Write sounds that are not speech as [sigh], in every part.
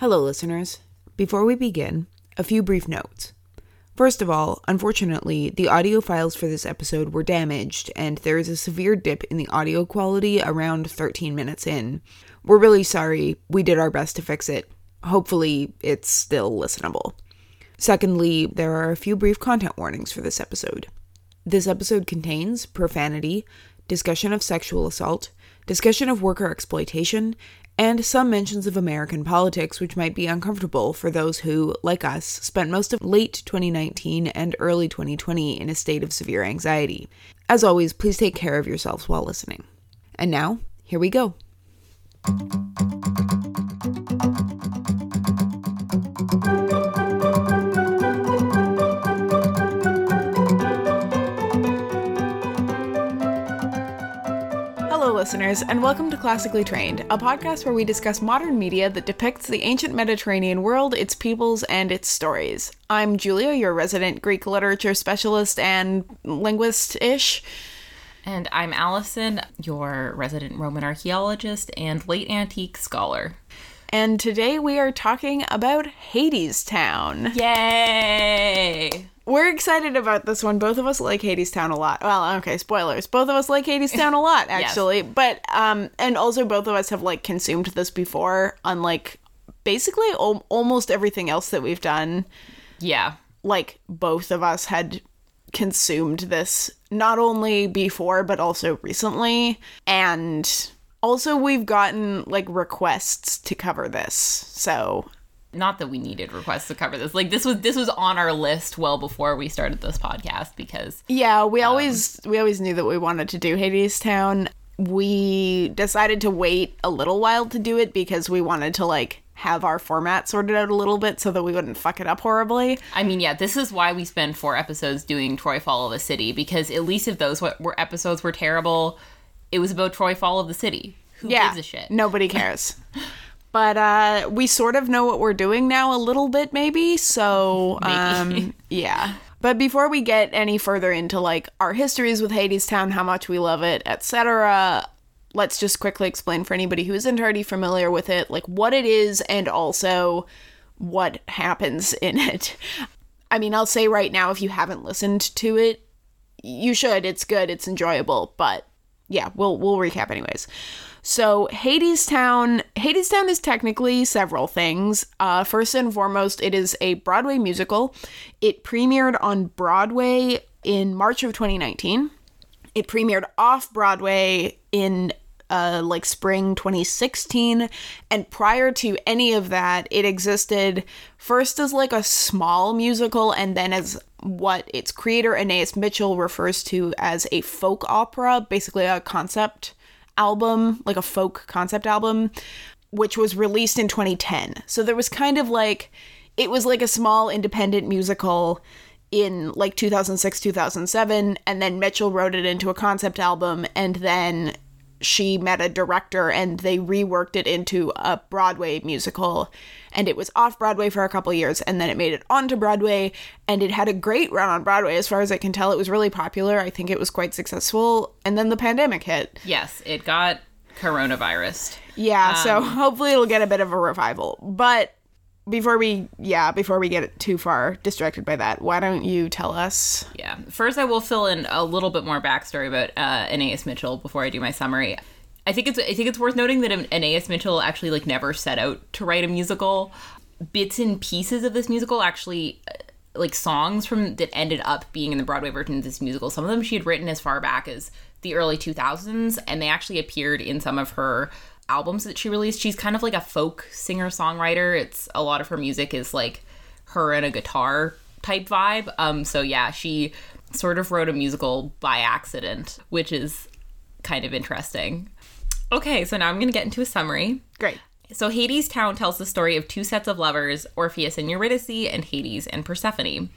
Hello, listeners. Before we begin, a few brief notes. First of all, unfortunately, the audio files for this episode were damaged, and there is a severe dip in the audio quality around 13 minutes in. We're really sorry. We did our best to fix it. Hopefully, it's still listenable. Secondly, there are a few brief content warnings for this episode. This episode contains profanity, discussion of sexual assault, discussion of worker exploitation, and some mentions of American politics, which might be uncomfortable for those who, like us, spent most of late 2019 and early 2020 in a state of severe anxiety. As always, please take care of yourselves while listening. And now, here we go. Listeners, and welcome to Classically Trained, a podcast where we discuss modern media that depicts the ancient Mediterranean world, its peoples, and its stories. I'm Julia, your resident Greek literature specialist and linguist ish. And I'm Allison, your resident Roman archaeologist and late antique scholar. And today we are talking about Hadestown. Yay! We're excited about this one. Both of us like Hadestown a lot. Well, okay, spoilers. Both of us like Hadestown a lot, [laughs] actually. But um and also both of us have like consumed this before, unlike basically al- almost everything else that we've done. Yeah. Like both of us had consumed this not only before but also recently and also we've gotten like requests to cover this. So, Not that we needed requests to cover this. Like this was this was on our list well before we started this podcast because Yeah, we um, always we always knew that we wanted to do Hadestown We decided to wait a little while to do it because we wanted to like have our format sorted out a little bit so that we wouldn't fuck it up horribly. I mean, yeah, this is why we spend four episodes doing Troy Fall of the City because at least if those were episodes were terrible, it was about Troy Fall of the City. Who Yeah, gives a shit? nobody [laughs] cares. But uh we sort of know what we're doing now a little bit maybe, so [laughs] um yeah. But before we get any further into like our histories with Hadestown, how much we love it, etc., let's just quickly explain for anybody who isn't already familiar with it, like what it is and also what happens in it. I mean, I'll say right now, if you haven't listened to it, you should. It's good. It's enjoyable. But yeah, we'll we'll recap anyways. So Hadestown, Hadestown is technically several things. Uh, first and foremost, it is a Broadway musical. It premiered on Broadway in March of 2019. It premiered off Broadway in uh, like spring 2016. And prior to any of that, it existed first as like a small musical and then as what its creator, Anaïs Mitchell, refers to as a folk opera, basically a concept album, like a folk concept album, which was released in 2010. So there was kind of like, it was like a small independent musical in like 2006 2007 and then Mitchell wrote it into a concept album and then she met a director and they reworked it into a Broadway musical. And it was off Broadway for a couple years and then it made it onto Broadway and it had a great run on Broadway. As far as I can tell it was really popular. I think it was quite successful. And then the pandemic hit. Yes, it got coronavirus. yeah so um, hopefully it'll get a bit of a revival. But before we yeah before we get too far distracted by that why don't you tell us Yeah. First, I will fill in a little bit more backstory about uh, Anaïs Mitchell before I do my summary. I think it's I think it's worth noting that Anaïs Mitchell actually like never set out to write a musical. Bits and pieces of this musical actually uh, like songs from that ended up being in the Broadway version of this musical. Some of them she had written as far back as the early 2000s and they actually appeared in some of her albums that she released. She's kind of like a folk singer-songwriter. It's a lot of her music is like her and a guitar type vibe. Um so yeah, she sort of wrote a musical by accident, which is kind of interesting. Okay, so now I'm going to get into a summary. great So Hadestown tells the story of two sets of lovers, Orpheus and Eurydice, and Hades and Persephone.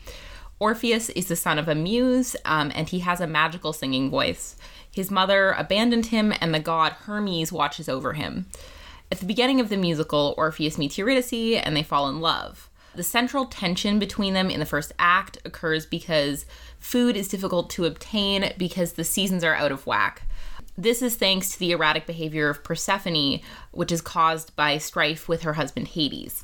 Orpheus is the son of a muse, um, and he has a magical singing voice. His mother abandoned him, and the god Hermes watches over him. At the beginning of the musical, Orpheus meets Eurydice, and they fall in love. The central tension between them in the first act occurs because food is difficult to obtain because the seasons are out of whack. This is thanks to the erratic behavior of Persephone, which is caused by strife with her husband Hades.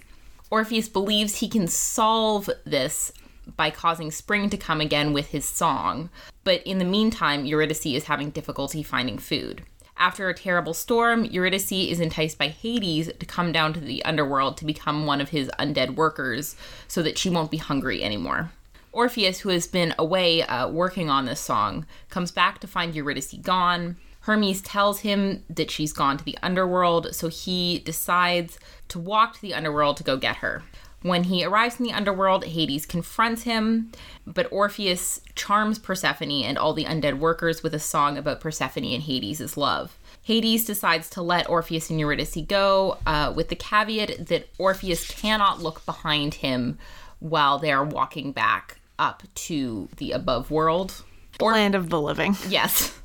Orpheus believes he can solve this by causing spring to come again with his song, but in the meantime, Eurydice is having difficulty finding food. After a terrible storm, Eurydice is enticed by Hades to come down to the underworld to become one of his undead workers so that she won't be hungry anymore. Orpheus, who has been away uh, working on this song, comes back to find Eurydice gone. Hermes tells him that she's gone to the underworld, so he decides to walk to the underworld to go get her. When he arrives in the underworld, Hades confronts him, but Orpheus charms Persephone and all the undead workers with a song about Persephone and Hades' love. Hades decides to let Orpheus and Eurydice go, uh, with the caveat that Orpheus cannot look behind him while they are walking back up to the above world. Or- Land of the living. [laughs] Yes.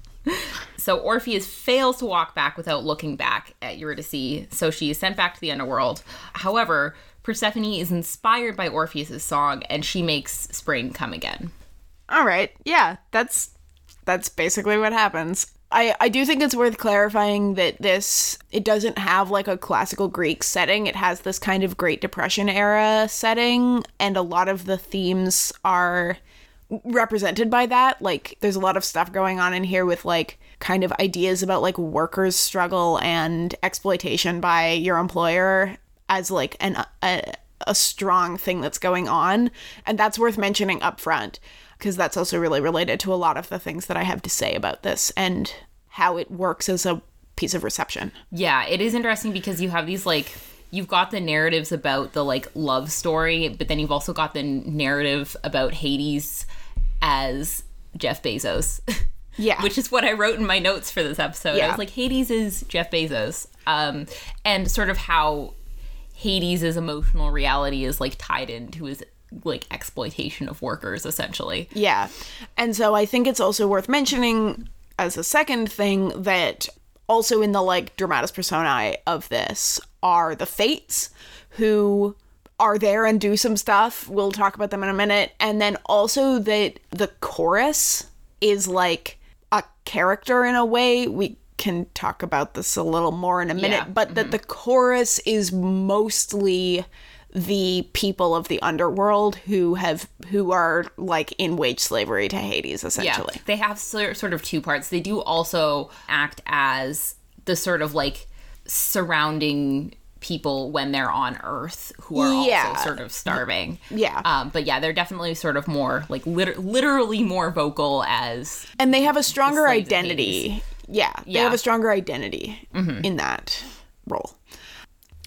so Orpheus fails to walk back without looking back at Eurydice, so she is sent back to the underworld. However, Persephone is inspired by Orpheus's song and she makes spring come again. All right. Yeah, that's that's basically what happens. I, I do think it's worth clarifying that this it doesn't have like a classical Greek setting. It has this kind of Great Depression era setting and a lot of the themes are represented by that. Like there's a lot of stuff going on in here with like kind of ideas about like workers struggle and exploitation by your employer as like an a, a strong thing that's going on and that's worth mentioning up front because that's also really related to a lot of the things that I have to say about this and how it works as a piece of reception. Yeah, it is interesting because you have these like you've got the narratives about the like love story, but then you've also got the narrative about Hades as Jeff Bezos. [laughs] Yeah. Which is what I wrote in my notes for this episode. Yeah. I was like, Hades is Jeff Bezos. Um, and sort of how Hades' emotional reality is like tied into his like exploitation of workers essentially. Yeah. And so I think it's also worth mentioning as a second thing that also in the like dramatis personae of this are the fates who are there and do some stuff. We'll talk about them in a minute. And then also that the chorus is like a character in a way. We can talk about this a little more in a minute, yeah. but mm-hmm. that the chorus is mostly the people of the underworld who have who are like in wage slavery to Hades essentially. Yeah, they have sort of two parts. They do also act as the sort of like surrounding people when they're on Earth who are yeah. also sort of starving. Yeah. Um, but yeah, they're definitely sort of more like lit- literally more vocal as and they have a stronger identity. Yeah, they yeah. have a stronger identity mm-hmm. in that role.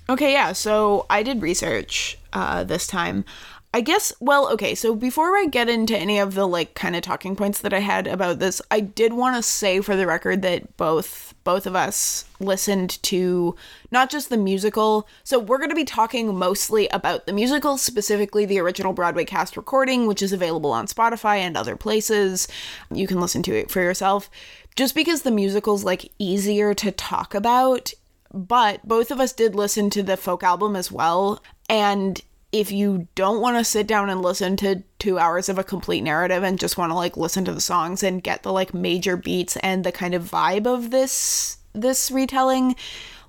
Okay, yeah. So I did research uh, this time. I guess, well, okay, so before I get into any of the like kind of talking points that I had about this, I did want to say for the record that both both of us listened to not just the musical. So we're going to be talking mostly about the musical, specifically the original Broadway cast recording, which is available on Spotify and other places. You can listen to it for yourself. Just because the musical's like easier to talk about, but both of us did listen to the folk album as well, and if you don't want to sit down and listen to two hours of a complete narrative and just want to like listen to the songs and get the like major beats and the kind of vibe of this this retelling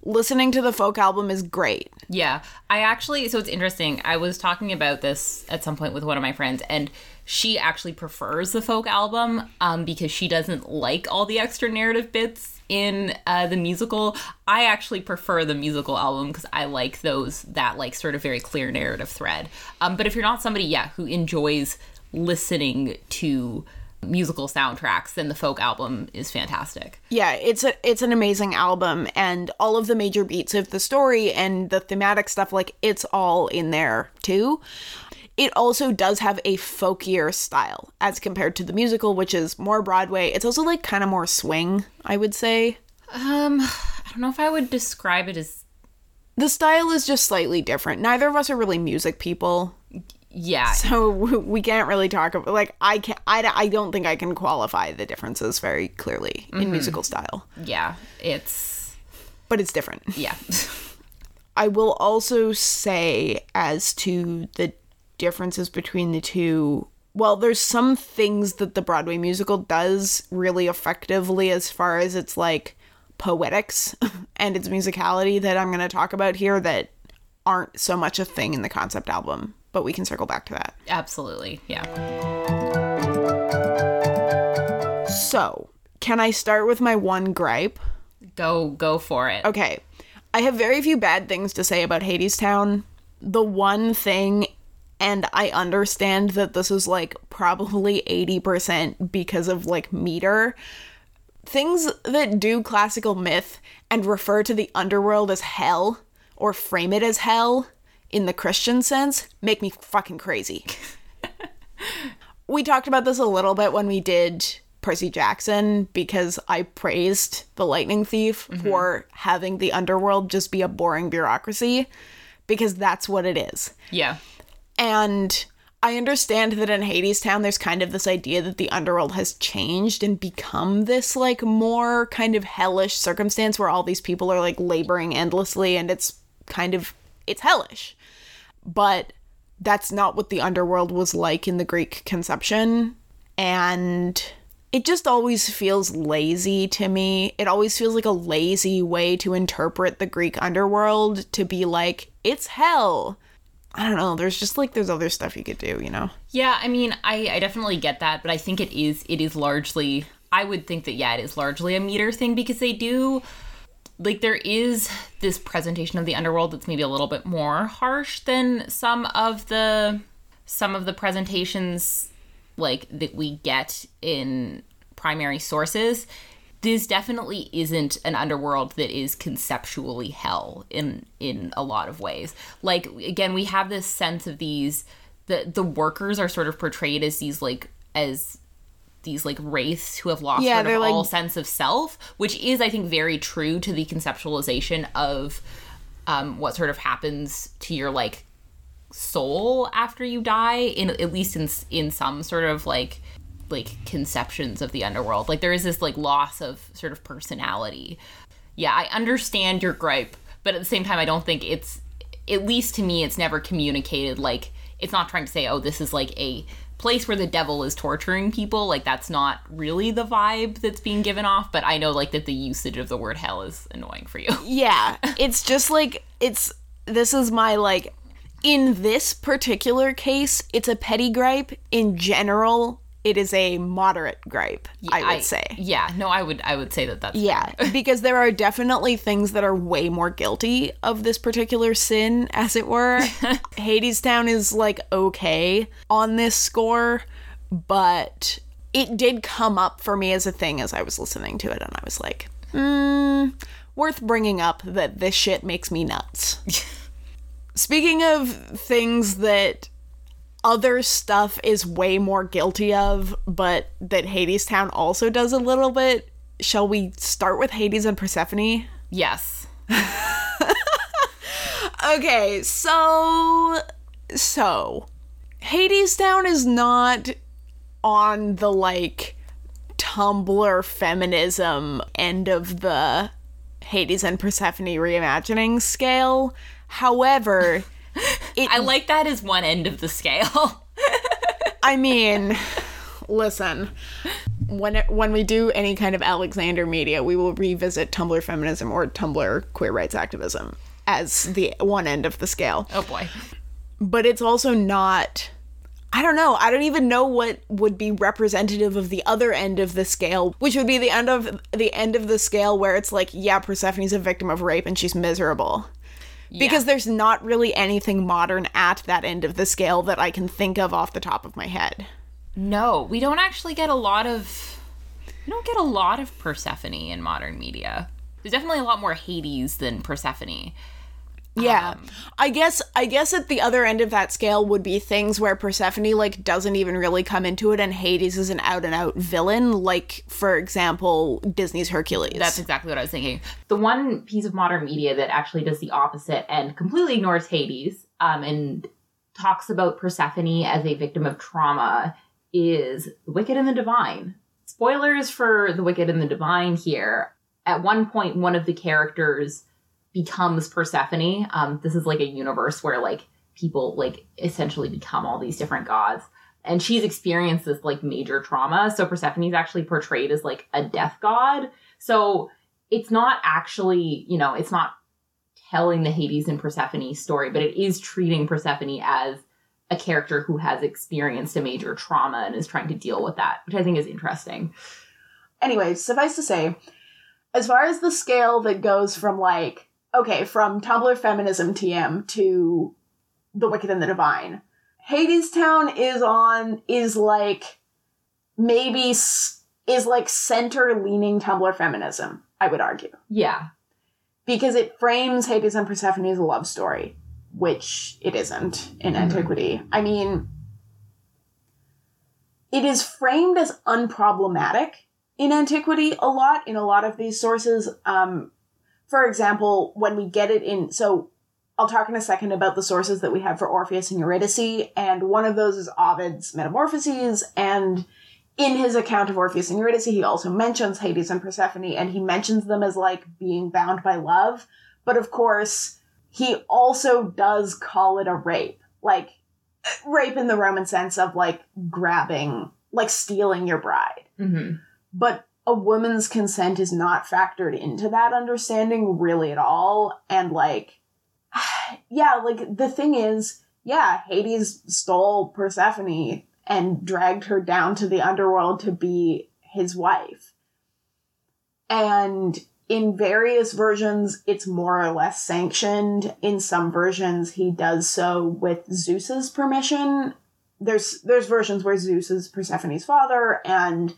listening to the folk album is great. Yeah. I actually so it's interesting i was talking about this at some point with one of my friends and she actually prefers the folk album um, because she doesn't like all the extra narrative bits in uh, the musical. I actually prefer the musical album because I like those that like sort of very clear narrative thread. Um, but if you're not somebody, yeah, who enjoys listening to musical soundtracks, then the folk album is fantastic. Yeah, it's a it's an amazing album and all of the major beats of the story and the thematic stuff like it's all in there too it also does have a folkier style as compared to the musical, which is more Broadway. It's also like kind of more swing, I would say. Um, I don't know if I would describe it as. The style is just slightly different. Neither of us are really music people. Yeah. So [laughs] we can't really talk about like I can I, I don't think I can qualify the differences very clearly in mm-hmm. musical style. Yeah, it's but it's different. Yeah. [laughs] I will also say as to the differences between the two well, there's some things that the Broadway musical does really effectively as far as its like poetics [laughs] and its musicality that I'm going to talk about here that aren't so much a thing in the concept album, but we can circle back to that. Absolutely. Yeah. So, can I start with my one gripe? Go go for it. Okay. I have very few bad things to say about Hadestown. The one thing, and I understand that this is like probably 80% because of like meter, things that do classical myth and refer to the underworld as hell or frame it as hell in the Christian sense make me fucking crazy. [laughs] we talked about this a little bit when we did Percy Jackson because I praised the Lightning Thief mm-hmm. for having the underworld just be a boring bureaucracy because that's what it is. Yeah. And I understand that in Hadestown, there's kind of this idea that the underworld has changed and become this like more kind of hellish circumstance where all these people are like laboring endlessly and it's kind of it's hellish. But that's not what the underworld was like in the Greek conception. And it just always feels lazy to me. It always feels like a lazy way to interpret the Greek underworld to be like, it's hell. I don't know. There's just like there's other stuff you could do, you know. Yeah, I mean, I, I definitely get that, but I think it is it is largely I would think that yeah, it is largely a meter thing because they do like there is this presentation of the underworld that's maybe a little bit more harsh than some of the some of the presentations like that we get in primary sources this definitely isn't an underworld that is conceptually hell in in a lot of ways. Like again we have this sense of these the the workers are sort of portrayed as these like as these like wraiths who have lost Yeah, sort of like- all sense of self which is i think very true to the conceptualization of um, what sort of happens to your like soul after you die in at least in in some sort of like like conceptions of the underworld. Like there is this like loss of sort of personality. Yeah i understand your gripe but at the same time i don't think it's at least to me it's never communicated like it's not trying to say oh this is like a place where the devil is torturing people. Like that's not really the vibe that's being given off but i know like that the usage of the word hell is annoying for you. [laughs] Yeah, it's just like it's this is my like in this particular case, it's a petty gripe. In general, it is a moderate gripe, I would say. yeah no i would i would say that that's Yeah, [laughs] because there are definitely things that are way more guilty of this particular sin, as it were. [laughs] Hadestown is like okay on this score, but it did come up for me as a thing as I was listening to it, and I was like, hmm, worth bringing up that this shit makes me nuts. [laughs] Speaking of things that other stuff is way more guilty of, but that Hadestown also does a little bit. Shall we start with Hades and Persephone? yes [laughs] Okay, so so Hadestown is not on the like Tumblr feminism end of the Hades and Persephone reimagining scale. However, it I like that as one end of the scale. [laughs] I mean, listen. When it, when we do any kind of Alexander media, we will revisit Tumblr feminism or Tumblr queer rights activism as the one end of the scale. oh boy. But it's also not I don't know. I don't even know what would be representative of the other end of the scale, which would be the end of the end of the scale where it's like, yeah, Persephone's a victim of rape and she's miserable. Because there's not really anything modern at that end of the scale that I can think of off the top of my head. No, we don't actually get a lot of we don't get a lot of Persephone in modern media. There's definitely a lot more Hades than Persephone. Yeah. I guess I guess at the other end of that scale would be things where Persephone like doesn't even really come into it and Hades is an out and out villain, like for example, Disney's Hercules. That's exactly what I was thinking. The one piece of modern media that actually does the opposite and completely ignores Hades um, and talks about Persephone as a victim of trauma is The Wicked and the Divine. Spoilers for The Wicked and the Divine here. At one point, one of the characters becomes Persephone. Um, this is like a universe where like people like essentially become all these different gods. And she's experienced this like major trauma. So Persephone's actually portrayed as like a death god. So it's not actually, you know, it's not telling the Hades and Persephone story, but it is treating Persephone as a character who has experienced a major trauma and is trying to deal with that, which I think is interesting. Anyway, suffice to say, as far as the scale that goes from like, okay, from Tumblr feminism TM to The Wicked and the Divine, Hadestown is on, is like, maybe s- is like center leaning Tumblr feminism, I would argue. Yeah. Because it frames Hades and Persephone as a love story, which it isn't in Mhm. antiquity. I mean, it is framed as unproblematic in antiquity a lot in a lot of these sources. Um, for example, when we get it in, so I'll talk in a second about the sources that we have for Orpheus and Eurydice, and one of those is Ovid's Metamorphoses, and in his account of Orpheus and Eurydice, he also mentions Hades and Persephone, and he mentions them as like being bound by love. But of course, he also does call it a rape. Like, rape in the Roman sense of like grabbing, like stealing your bride. Mm-hmm. But a woman's consent is not factored into that understanding really at all. And like, [sighs] yeah, like the thing is, yeah, Hades stole Persephone and dragged her down to the underworld to be his wife. And in various versions, it's more or less sanctioned. In some versions, he does so with Zeus's permission. There's there's versions where Zeus is Persephone's father, and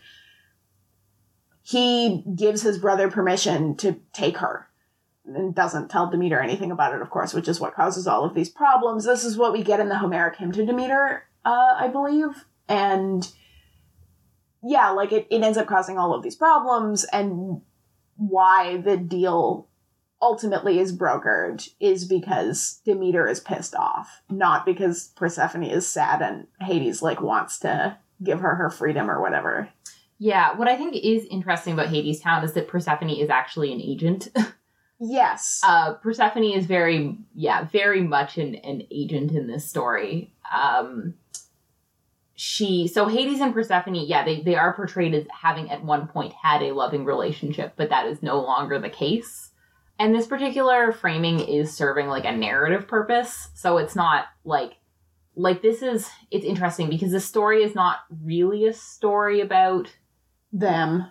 he gives his brother permission to take her and doesn't tell Demeter anything about it, of course, which is what causes all of these problems. This is what we get in the Homeric hymn to Demeter, uh, I believe. And yeah, like it, it ends up causing all of these problems, and why the deal ultimately is brokered is because Demeter is pissed off, not because Persephone is sad and Hades like wants to give her her freedom or whatever. Yeah, what I think is interesting about Hadestown is that Persephone is actually an agent. [laughs] Yes. uh, Persephone is very, yeah, very much an, an agent in this story. Um, she, so Hades and Persephone, yeah, they, they are portrayed as having at one point had a loving relationship, but that is no longer the case. And this particular framing is serving like a narrative purpose. So it's not like, like this is, it's interesting because the story is not really a story about them.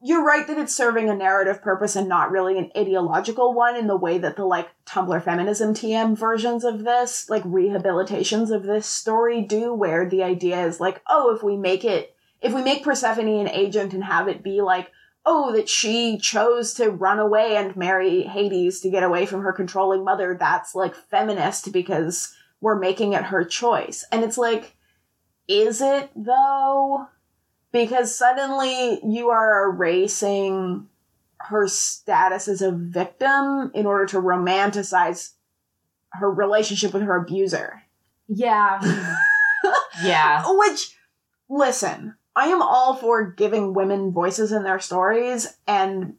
You're right that it's serving a narrative purpose and not really an ideological one in the way that the like Tumblr feminism TM versions of this, like rehabilitations of this story do, where the idea is like, oh, if we make it, if we make Persephone an agent and have it be like, oh, that she chose to run away and marry Hades to get away from her controlling mother, that's like feminist because we're making it her choice. And it's like, is it though? Because suddenly you are erasing her status as a victim in order to romanticize her relationship with her abuser. yeah [laughs] yeah Which, listen, I am all for giving women voices in their stories, and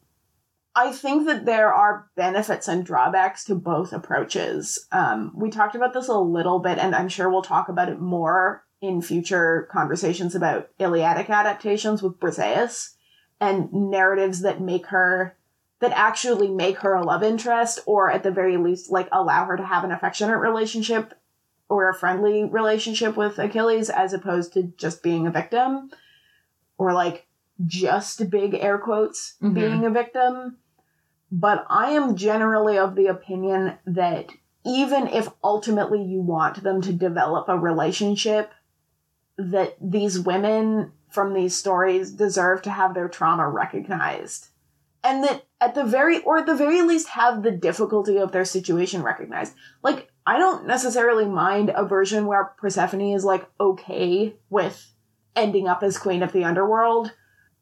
I think that there are benefits and drawbacks to both approaches. Um, we talked about this a little bit, and I'm sure we'll talk about it more in future conversations about Iliadic adaptations with Briseis and narratives that make her that actually make her a love interest or at the very least like allow her to have an affectionate relationship or a friendly relationship with Achilles as opposed to just being a victim or like just big air quotes Mhm. being a victim but I am generally of the opinion that even if ultimately you want them to develop a relationship that these women from these stories deserve to have their trauma recognized. And that at the very or at the very least have the difficulty of their situation recognized. Like i don't necessarily mind a version where persephone is like okay with ending up as queen of the underworld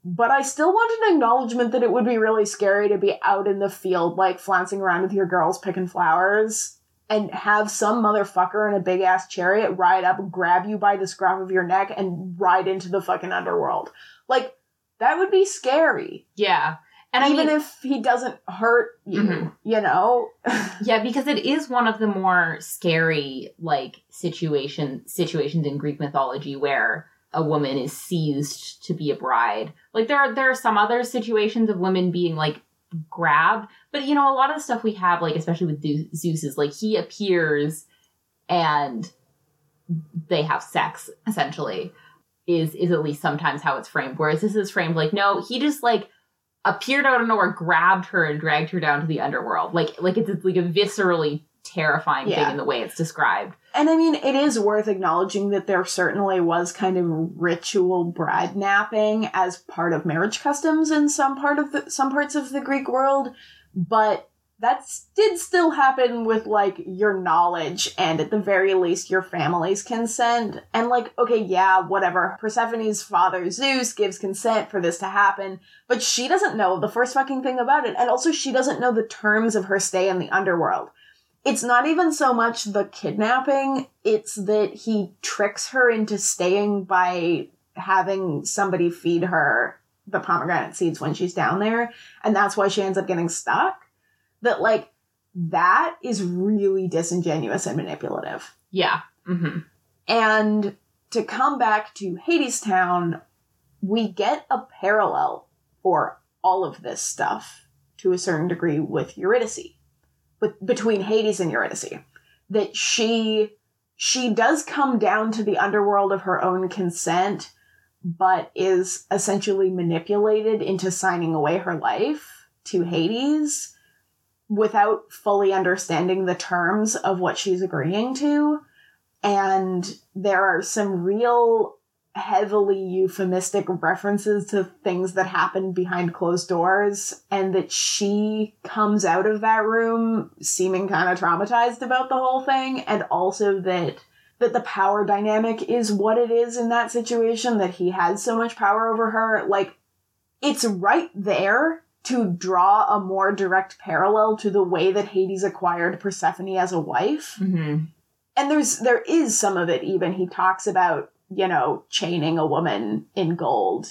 but i still want an acknowledgement that it would be really scary to be out in the field like flouncing around with your girls picking flowers and have some motherfucker in a big ass chariot ride up, grab you by the scruff of your neck, and ride into the fucking underworld. Like, that would be scary. yeah and Even I mean, if he doesn't hurt you, Mhm. you know? [laughs] Yeah, because it is one of the more scary like situation situations in Greek mythology where a woman is seized to be a bride. Like there are there are some other situations of women being like grabbed, But you know, a lot of the stuff we have, like especially with Zeus, is like he appears and they have sex essentially. Is is at least sometimes how it's framed. Whereas this is framed like no, he just like appeared out of nowhere, grabbed her, and dragged her down to the underworld. Like like it's, it's like a viscerally terrifying Yeah. thing in the way it's described. And I mean, it is worth acknowledging that there certainly was kind of ritual bride napping as part of marriage customs in some part of the some parts of the Greek world, but that did still happen with like your knowledge and at the very least your family's consent. And like, okay, yeah, whatever. Persephone's father Zeus gives consent for this to happen, but she doesn't know the first fucking thing about it. And also she doesn't know the terms of her stay in the underworld it's not even so much the kidnapping, it's that he tricks her into staying by having somebody feed her the pomegranate seeds when she's down there, and that's why she ends up getting stuck. That, like, that is really disingenuous and manipulative. Yeah. hmm And to come back to Hadestown, we get a parallel for all of this stuff to a certain degree with Eurydice, with between Hades and Eurydice. That she she does come down to the underworld of her own consent, but is essentially manipulated into signing away her life to Hades without fully understanding the terms of what she's agreeing to and there are some real heavily euphemistic references to things that happen behind closed doors and that she comes out of that room seeming kind of traumatized about the whole thing and also that that the power dynamic is what it is in that situation that he has so much power over her. Like it's right there to draw a more direct parallel to the way that Hades acquired Persephone as a wife. Hmm and there's there is some of it even he talks about you know chaining a woman in gold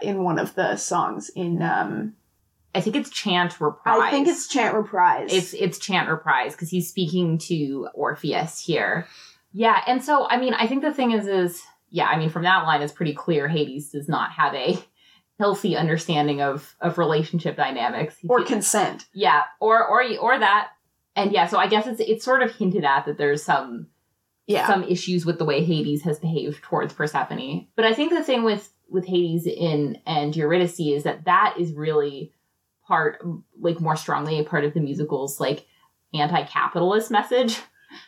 in one of the songs in um I think it's chant reprise. i think it's chant reprise it's it's chant reprise because he's speaking to Orpheus here. Yeah, and so I mean, I think the thing is, is yeah, I mean, from that line, it's pretty clear Hades does not have a healthy understanding of of relationship dynamics. He or consent yeah, or or or that, and yeah. So I guess it's it's sort of hinted at that there's some yeah. some issues with the way Hades has behaved towards Persephone. But I think the thing with with Hades in and Eurydice is that that is really part like more strongly a part of the musical's like anti-capitalist message.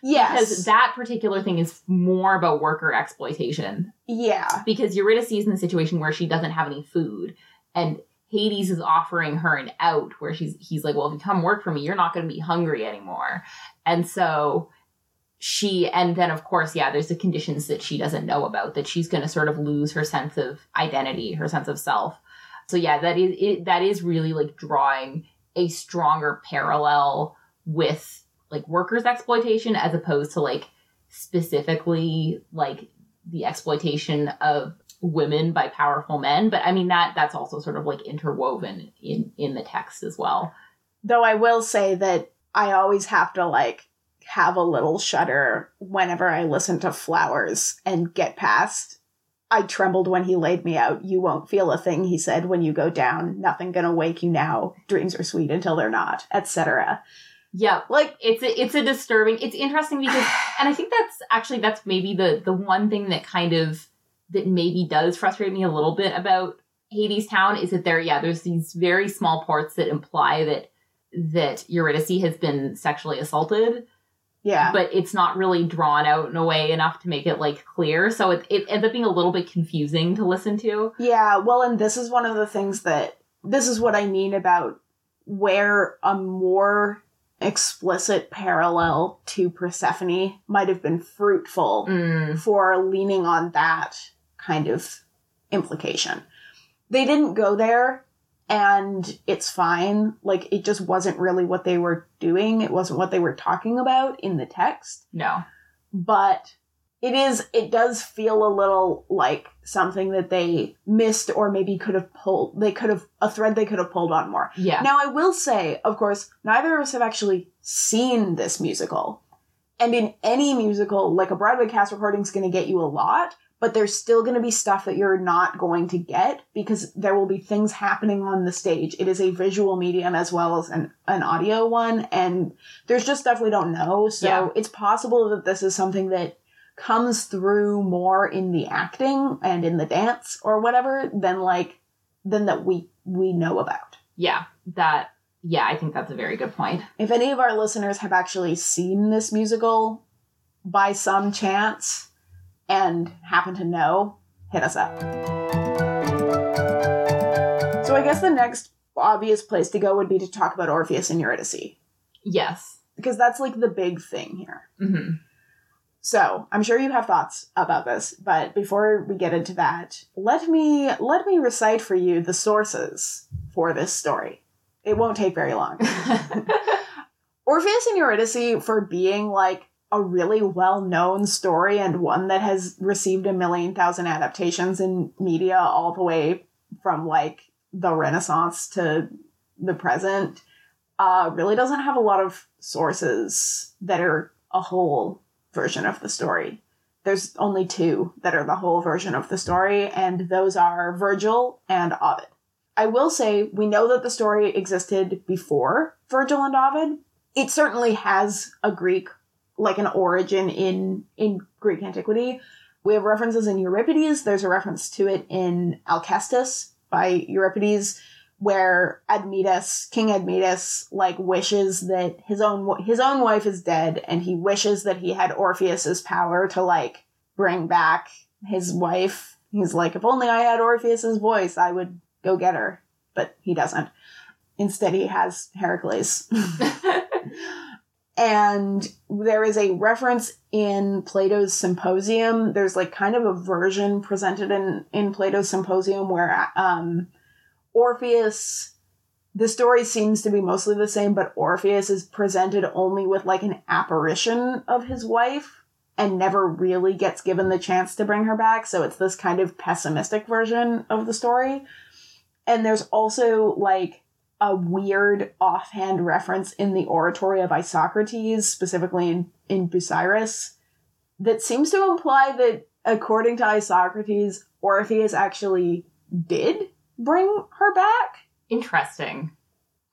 Yes. Because that particular thing is more about worker exploitation. Yeah. Because Eurydice is in a situation where she doesn't have any food and Hades is offering her an out where she's he's like, Well, if you come work for me, you're not gonna be hungry anymore. And so she and then of course, yeah, there's the conditions that she doesn't know about, that she's gonna sort of lose her sense of identity, her sense of self. So yeah, that is it that is really like drawing a stronger parallel with like workers' exploitation as opposed to like specifically like the exploitation of women by powerful men but i mean that that's also sort of like interwoven in in the text as well though i will say that i always have to like have a little shudder whenever i listen to flowers and get past i trembled when he laid me out. You won't feel a thing he said when you go down. Nothing gonna wake you now. Dreams are sweet until they're not etc yeah like it's a, it's a disturbing it's interesting because [sighs] and i think that's actually that's maybe the the one thing that kind of that maybe does frustrate me a little bit about Hadestown is that there yeah there's these very small parts that imply that that eurydice has been sexually assaulted yeah. but it's not really drawn out in a way enough to make it like clear. So it, it ends up being a little bit confusing to listen to. Yeah, well, and this is one of the things that this is what I mean about where a more explicit parallel to Persephone might have been fruitful Mm, for leaning on that kind of implication. They didn't go there, and it's fine. Like, it just wasn't really what they were doing, it wasn't what they were talking about in the text. No. But it is it does feel a little like something that they missed or maybe could have pulled they could have a thread they could have pulled on more. Yeah. Now i will say of course neither of us have actually seen this musical. And in any musical like a broadway cast recording is going to get you a lot but there's still going to be stuff that you're not going to get because there will be things happening on the stage. It is a visual medium as well as an, an audio one, and there's just stuff we don't know. So Yeah. it's possible that this is something that comes through more in the acting and in the dance or whatever than like than that we we know about. Yeah, that. Yeah, I think that's a very good point. If any of our listeners have actually seen this musical by some chance and happen to know, hit us up. So I guess the next obvious place to go would be to talk about Orpheus and Eurydice Yes. because that's like the big thing here. hmm So I'm sure you have thoughts about this, but before we get into that, let me let me recite for you the sources for this story. It won't take very long. [laughs] [laughs] Orpheus and Eurydice for being like a really well-known story and one that has received a million thousand adaptations in media all the way from like the Renaissance to the present uh, really doesn't have a lot of sources that are a whole version of the story. There's only two that are the whole version of the story, and those are Virgil and Ovid. I will say we know that the story existed before Virgil and Ovid. It certainly has a Greek, like an origin in in Greek antiquity. We have references in Euripides. There's a reference to it in Alcestis by Euripides, where Admetus, King Admetus, like wishes that his own his own wife is dead, and he wishes that he had Orpheus's power to like bring back his wife. He's like, if only I had Orpheus's voice, I would go get her. But he doesn't. Instead, he has Heracles. [laughs] [laughs] and there is a reference in Plato's Symposium. There's like kind of a version presented in in Plato's Symposium where um, Orpheus. The story seems to be mostly the same, but Orpheus is presented only with like an apparition of his wife and never really gets given the chance to bring her back. So it's this kind of pessimistic version of the story. And there's also like a weird offhand reference in the oratory of Isocrates, specifically in, in Busiris, that seems to imply that, according to Isocrates, Orpheus actually did bring her back. Interesting.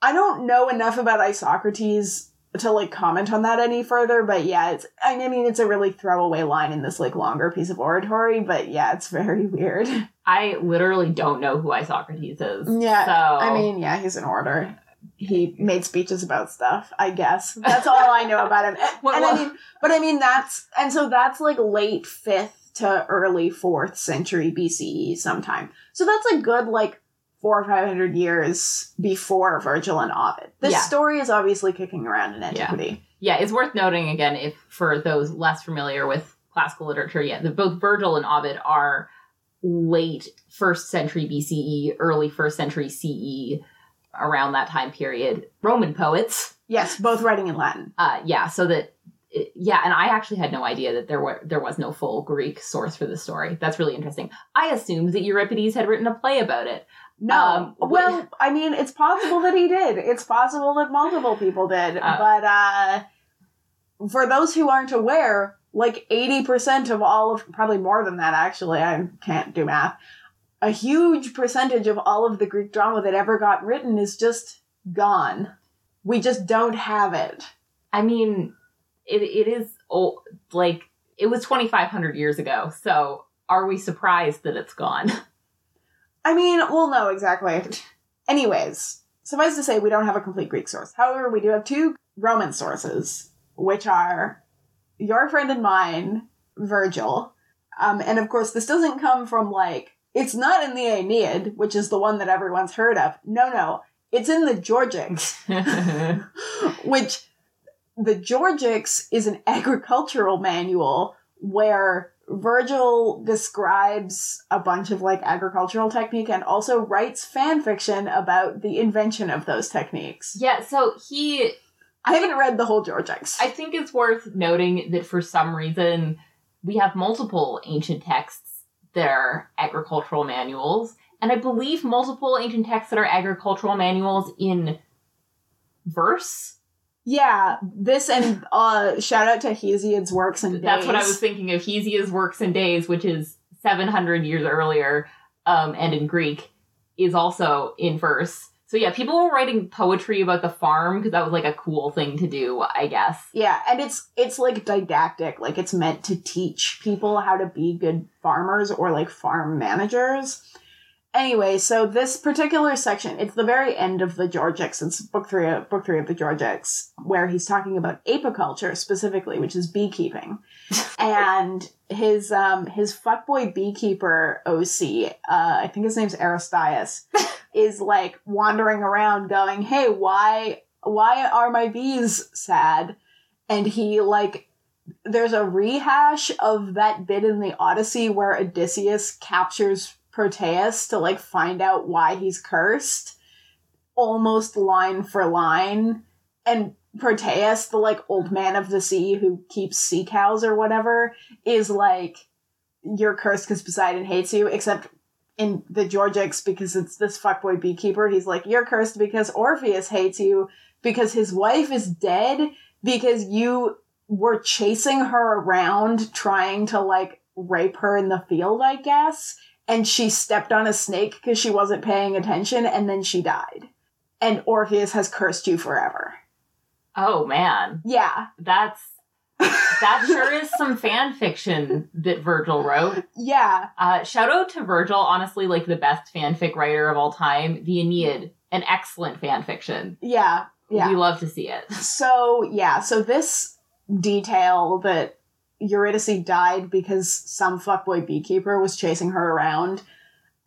I don't know enough about Isocrates to like comment on that any further, but yeah, it's I mean it's a really throwaway line in this like longer piece of oratory, but yeah, it's very [laughs] weird. I literally don't know who Isocrates is. Yeah, So I mean, yeah, he's an orator. He made speeches about stuff, I guess. That's all I know about him. [laughs] And, Well, and I mean, but I mean that's and so that's like late 5th to early 4th century BCE sometime. So that's a good like 4 or 500 years before Virgil and Ovid. This Yeah. story is obviously kicking around in antiquity. yeah, it's worth noting again if for those less familiar with classical literature, yet, that both Virgil and Ovid are late first century BCE, early first century CE, around that time period. Roman poets. Yes, both writing in Latin. Uh, yeah, so that yeah, and I actually had no idea that there were there was no full Greek source for the story. That's really interesting. I assumed that Euripides had written a play about it. No. Um, well, I mean, it's possible that he did. It's possible that multiple people did. Uh, but uh for those who aren't aware, like 80% of all of probably more than that actually, I can't do math. A huge percentage of all of the Greek drama that ever got written is just gone. We just don't have it. I mean, it it is old, like it was 2500 years ago. So, are we surprised that it's gone? [laughs] I mean, we'll know exactly. [laughs] Anyways, suffice to say, we don't have a complete Greek source. However, we do have two Roman sources, which are your friend and mine, Virgil. Um, and of course, this doesn't come from like, it's not in the Aeneid, which is the one that everyone's heard of. No, no. It's in the Georgics, [laughs] [laughs] which the Georgics is an agricultural manual where Virgil describes a bunch of like agricultural technique and also writes fan fiction about the invention of those techniques. yeah, so he I haven't read the whole Georgics. I think it's worth noting that for some reason we have multiple ancient texts that are agricultural manuals, and I believe multiple ancient texts that are agricultural manuals in verse. Yeah, this and uh shout out to Hesiod's works and That's what I was thinking of. Hesiod's works and days, which is 700 years earlier, um, and in Greek, is also in verse. So yeah, people were writing poetry about the farm because that was like a cool thing to do, I guess. Yeah, and it's it's like didactic, like it's meant to teach people how to be good farmers or like farm managers. Anyway, so this particular section, it's the very end of the Georgics, it's book three of book three of the Georgics, where he's talking about apiculture specifically, which is beekeeping. [laughs] and his um his fuckboy beekeeper OC, uh, I think his name's Aristaeus, [laughs] is like wandering around going, Hey, why why are my bees sad? And he like there's a rehash of that bit in the Odyssey where Odysseus captures Proteus to like find out why he's cursed, almost line for line. And Proteus, the like old man of the sea who keeps sea cows or whatever, is like, you're cursed because Poseidon hates you, except in the Georgics, because it's this fuckboy beekeeper, he's like, you're cursed because Orpheus hates you, because his wife is dead, because you were chasing her around trying to like rape her in the field, I guess and she stepped on a snake because she wasn't paying attention and then she died. And Orpheus has cursed you forever. Oh man. Yeah. That's [laughs] that sure is some fan fiction that Virgil wrote. Yeah. Uh, shout out to Virgil, honestly, like the best fanfic writer of all time. The Aeneid, an excellent fan fiction. Yeah. Yeah. We love to see it. So, yeah, so this detail that Eurydice died because some fuckboy beekeeper was chasing her around.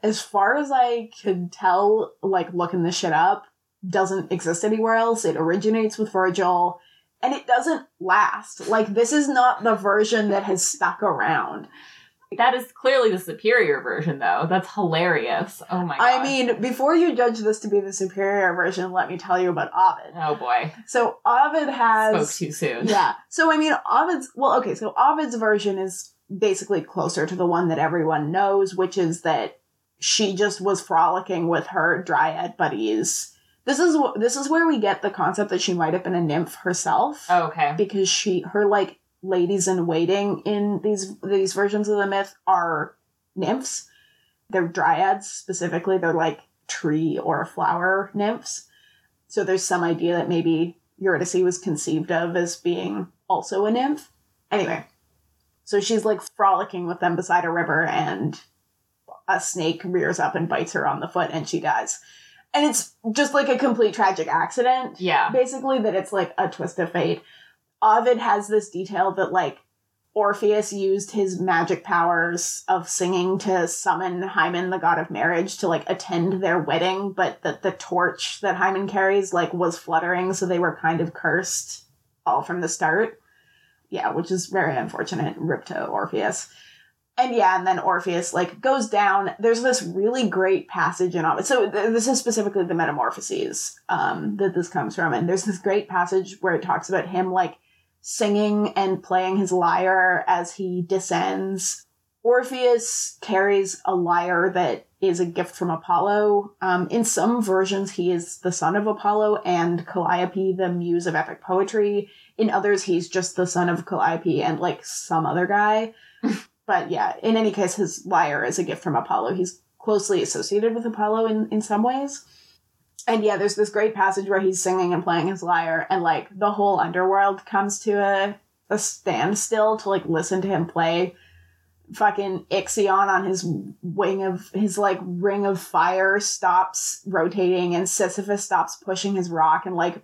As far as I could tell, like looking this shit up, doesn't exist anywhere else. It originates with Virgil and it doesn't last. Like this is not the version that has stuck around. That is clearly the superior version, though. That's hilarious. Oh my god. I mean, before you judge this to be the superior version, let me tell you about Ovid. Oh boy. So Ovid has spoke too soon. Yeah. So I mean, Ovid's well, okay. So Ovid's version is basically closer to the one that everyone knows, which is that she just was frolicking with her dryad buddies. This is this is where we get the concept that she might have been a nymph herself. Oh, okay. Because she her like ladies in waiting in these these versions of the myth are nymphs. They're dryads specifically. They're like tree or flower nymphs. So there's some idea that maybe Eurydice was conceived of as being also a nymph. Anyway, so she's like frolicking with them beside a river, and a snake rears up and bites her on the foot, and she dies. And it's just like a complete tragic accident. Yeah. Basically, that it's like a twist of fate. Ovid has this detail that like Orpheus used his magic powers of singing to summon Hymen, the god of marriage, to like attend their wedding, but that the torch that Hymen carries like was fluttering, so they were kind of cursed all from the start. Yeah, which is very unfortunate. Rip to Orpheus. And yeah, and then Orpheus like goes down. There's this really great passage in Ovid. So th- this is specifically the Metamorphoses um, that this comes from, and there's this great passage where it talks about him like singing and playing his lyre as he descends. Orpheus carries a lyre that is a gift from Apollo. Um, in some versions, he is the son of Apollo and Calliope, the muse of epic poetry. In others, he's just the son of Calliope and like some other guy. [laughs] but yeah, in any case, his lyre is a gift from Apollo. He's closely associated with Apollo in, in some ways. And yeah, there's this great passage where he's singing and playing his lyre, and like the whole underworld comes to a, a standstill to like listen to him play. Fucking Ixion on his wing of his like ring of fire stops rotating, and Sisyphus stops pushing his rock and like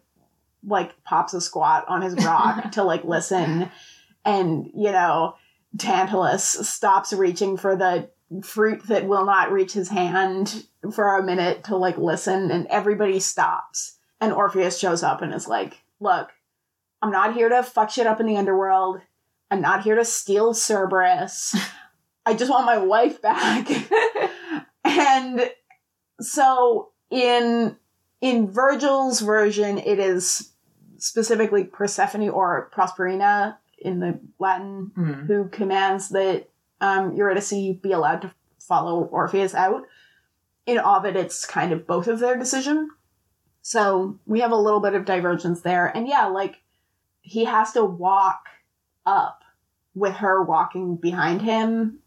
like pops a squat on his rock [laughs] to like listen. And you know, Tantalus stops reaching for the fruit that will not reach his hand for a minute to like listen and everybody stops and orpheus shows up and is like look i'm not here to fuck shit up in the underworld i'm not here to steal cerberus i just want my wife back [laughs] and so in in virgil's version it is specifically persephone or proserpina in the latin Mhm. who commands that um, Eurydice be allowed to follow Orpheus out. In Ovid, it's kind of both of their decision. So we have a little bit of divergence there. And yeah, like he has to walk up with her walking behind him.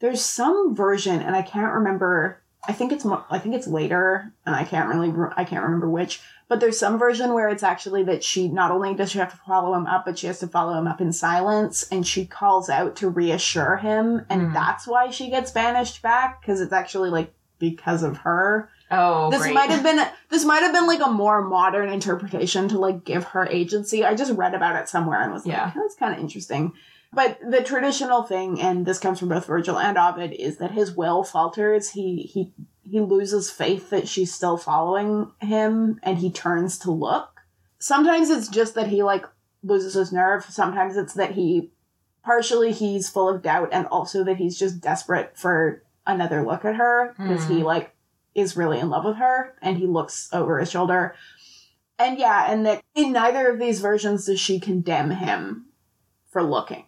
there's some version, and I can't remember. I think it's I think it's later, and I can't really I can't remember which. But there's some version where it's actually that she not only does she have to follow him up, but she has to follow him up in silence, and she calls out to reassure him, and Mhm. that's why she gets banished back because it's actually like because of her. Oh, this great. might have been this might have been like a more modern interpretation to like give her agency. I just read about it somewhere and was Yeah. like, that's kind of interesting. But the traditional thing, and this comes from both Virgil and Ovid, is that his will falters. He he he loses faith that she's still following him, and he turns to look. Sometimes it's just that he like loses his nerve. Sometimes it's that he partially he's full of doubt, and also that he's just desperate for another look at her because he hmm. like is really in love with her, and he looks over his shoulder. And yeah, and that in neither of these versions does she condemn him for looking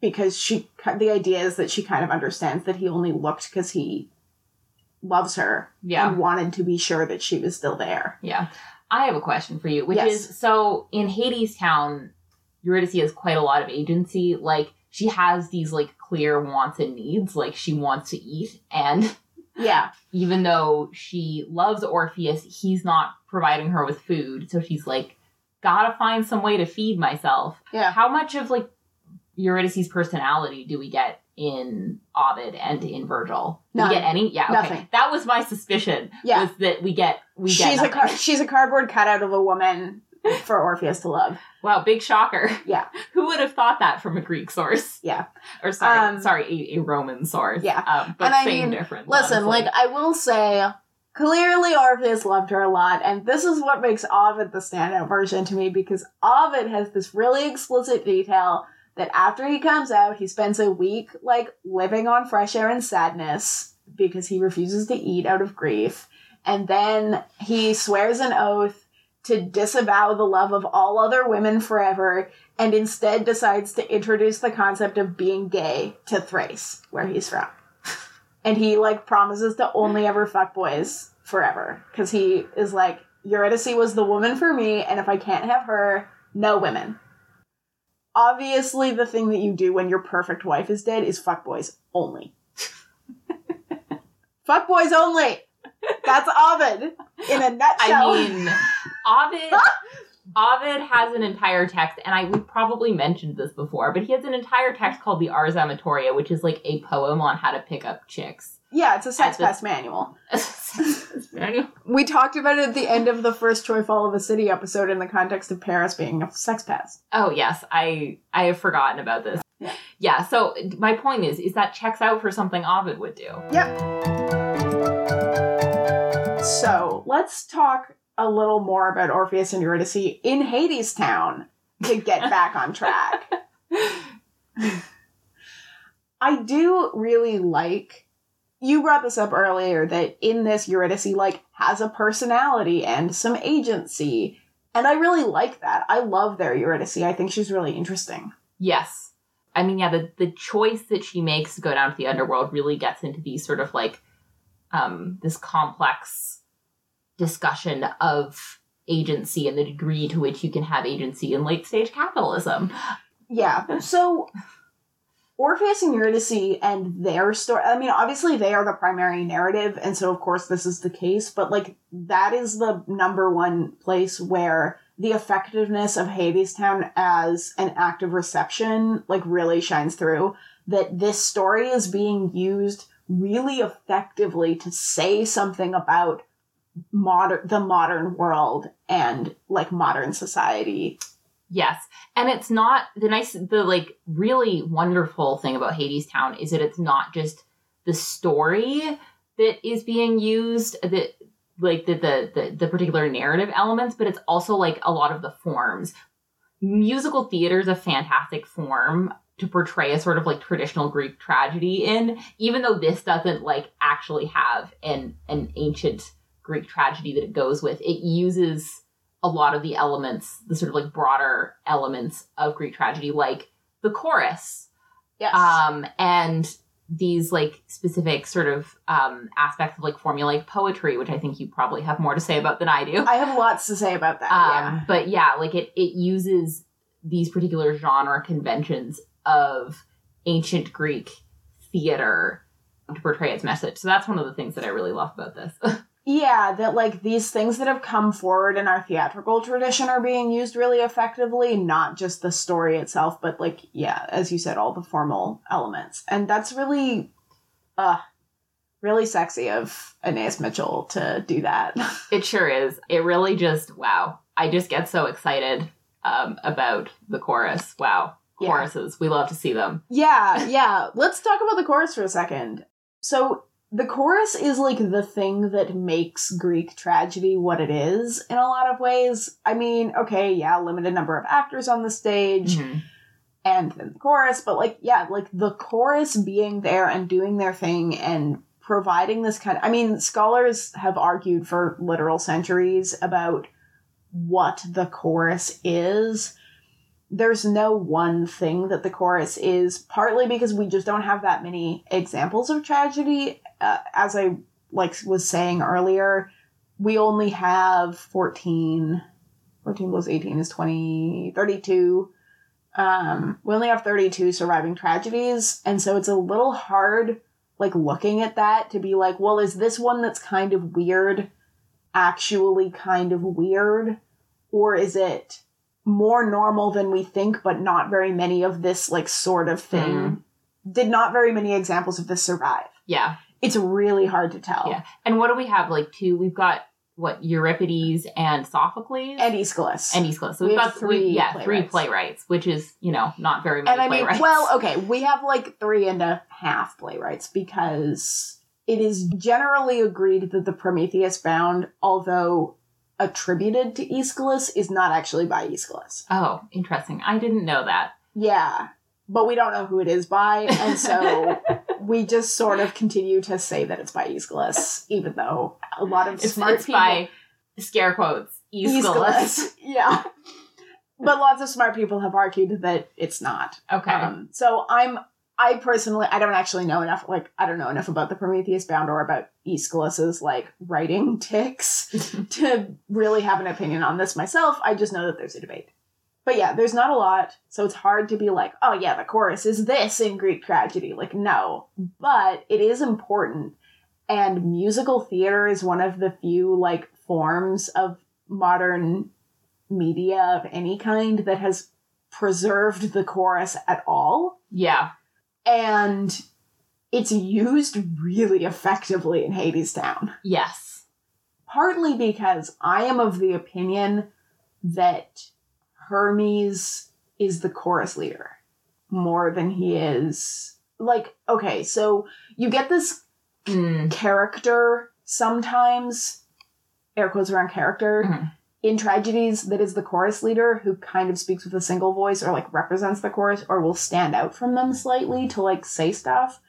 because she the idea is that she kind of understands that he only looked because he loves her Yeah. and wanted to be sure that she was still there. Yeah. I have a question for you, which Yes. is so in Hadestown, Eurydice has quite a lot of agency. Like she has these like clear wants and needs, like she wants to eat and Yeah, even though she loves Orpheus, he's not providing her with food. So she's like, gotta find some way to feed myself. yeah. How much of like Eurydice's personality do we get in Ovid and in Virgil? Do None. we get any? Yeah, okay. Nothing. That was my suspicion. Yeah. Was that we get we get She's a car- she's a cardboard cutout of a woman for Orpheus to love. Wow, big shocker. Yeah. [laughs] Who would have thought that from a Greek source? Yeah. Or sorry, Um, sorry, a, a Roman source. Yeah. Um, but And I mean, difference. Listen, honestly. like I will say, clearly Orpheus loved her a lot, and this is what makes Ovid the standout version to me because Ovid has this really explicit detail that after he comes out, he spends a week like living on fresh air and sadness because he refuses to eat out of grief, and then he swears an oath to disavow the love of all other women forever and instead decides to introduce the concept of being gay to Thrace, where he's from [laughs] and he like promises to only ever fuck boys forever because he is like Eurydice was the woman for me, and if I can't have her, no women. Obviously, the thing that you do when your perfect wife is dead is fuck boys only. [laughs] fuck boys only. That's Ovid in a nutshell. I mean, Ovid. [laughs] Ovid has an entire text, and I we probably mentioned this before, but he has an entire text called the Ars Amatoria, which is like a poem on how to pick up chicks. yeah, it's a sex At the- pest manual. [laughs] Manual. We talked about it at the end of the first Troy Fall of a City episode in the context of Paris being a sex pest. Oh yes, I I have forgotten about this. Yeah. Yeah. So my point is, is that checks out for something Ovid would do. Yep. So let's talk a little more about Orpheus and Eurydice in Hadestown to get [laughs] back on track. I do really like you brought this up earlier that in this Eurydice like has a personality and some agency. And I really like that. I love their Eurydice. I think she's really interesting. Yes. I mean, yeah, the, the choice that she makes to go down to the underworld really gets into these sort of like um this complex discussion of agency and the degree to which you can have agency in late stage capitalism. Yeah. So Orpheus and Eurydice and their story. I mean, obviously they are the primary narrative, and so of course this is the case. But like that is the number one place where the effectiveness of Hadestown as an act of reception like really shines through. That this story is being used really effectively to say something about modern the modern world and like modern society. Yes. And it's not the nice the like really wonderful thing about Hadestown is that it's not just the story that is being used that like the, the the the particular narrative elements, but it's also like a lot of the forms. Musical theater is a fantastic form to portray a sort of like traditional Greek tragedy in, even though this doesn't like actually have an an ancient Greek tragedy that it goes with. It uses a lot of the elements, the sort of like broader elements of Greek tragedy, like the chorus, Yes. um, and these like specific sort of um, aspects of like formulaic poetry, which I think you probably have more to say about than I do. I have lots to say about that. Um, yeah. But yeah, like it, it uses these particular genre conventions of ancient Greek theater to portray its message. So that's one of the things that I really love about this. [laughs] Yeah, that like these things that have come forward in our theatrical tradition are being used really effectively, not just the story itself, but like, yeah, as you said, all the formal elements. And that's really, uh, really sexy of Anaïs Mitchell to do that. [laughs] it sure is. It really just, wow. I just get so excited um, about the chorus. Wow. Yeah. Choruses. We love to see them. yeah, yeah. Let's talk about the chorus for a second. So, the chorus is like the thing that makes Greek tragedy what it is in a lot of ways. I mean, okay, yeah, limited number of actors on the stage. Mhm. and then the chorus, but like, yeah, like the chorus being there and doing their thing and providing this kind of, I mean, scholars have argued for literal centuries about what the chorus is. There's no one thing that the chorus is, partly because we just don't have that many examples of tragedy. Uh, as I like was saying earlier, we only have 14 14 plus 18 is 20 32 um we only have 32 surviving tragedies and so it's a little hard like looking at that to be like well is this one that's kind of weird actually kind of weird? Or is it more normal than we think but not very many of this like sort of thing? Did not very many examples of this survive. Yeah. It's really hard to tell Yeah. And what do we have? Like two, we've got what, Euripides and Sophocles? and aeschylus and Aeschylus. So We we've have got three three, yeah, three playwrights. playwrights, which is, you know, not very many and I mean, playwrights. well, okay, we have like three and a half playwrights because it is generally agreed that the Prometheus Bound, although attributed to Aeschylus, is not actually by Aeschylus. Oh, interesting. I didn't know that. Yeah, but we don't know who it is by, and so [laughs] we just sort of continue to say that it's by Aeschylus, even though a lot of It's, smart it's people. by scare quotes Aeschylus. Aeschylus. [laughs] yeah. But lots of smart people have argued that it's not. Okay. Um, so I'm I personally I don't actually know enough like I don't know enough about the Prometheus Bound or about Aeschylus's like writing [laughs] ticks [laughs] to really have an opinion on this myself. I just know that there's a debate. But yeah, there's not a lot, so it's hard to be like, oh yeah, the chorus is this in Greek tragedy. Like, no. But it is important. And musical theater is one of the few like forms of modern media of any kind that has preserved the chorus at all yeah. and it's used really effectively in Hadestown. Yes. Partly because I am of the opinion that Hermes is the chorus leader more than he is. Like, okay, so you get this Mm. character sometimes, air quotes around character, Mhm. in tragedies that is the chorus leader who kind of speaks with a single voice or like represents the chorus or will stand out from them slightly to like say stuff.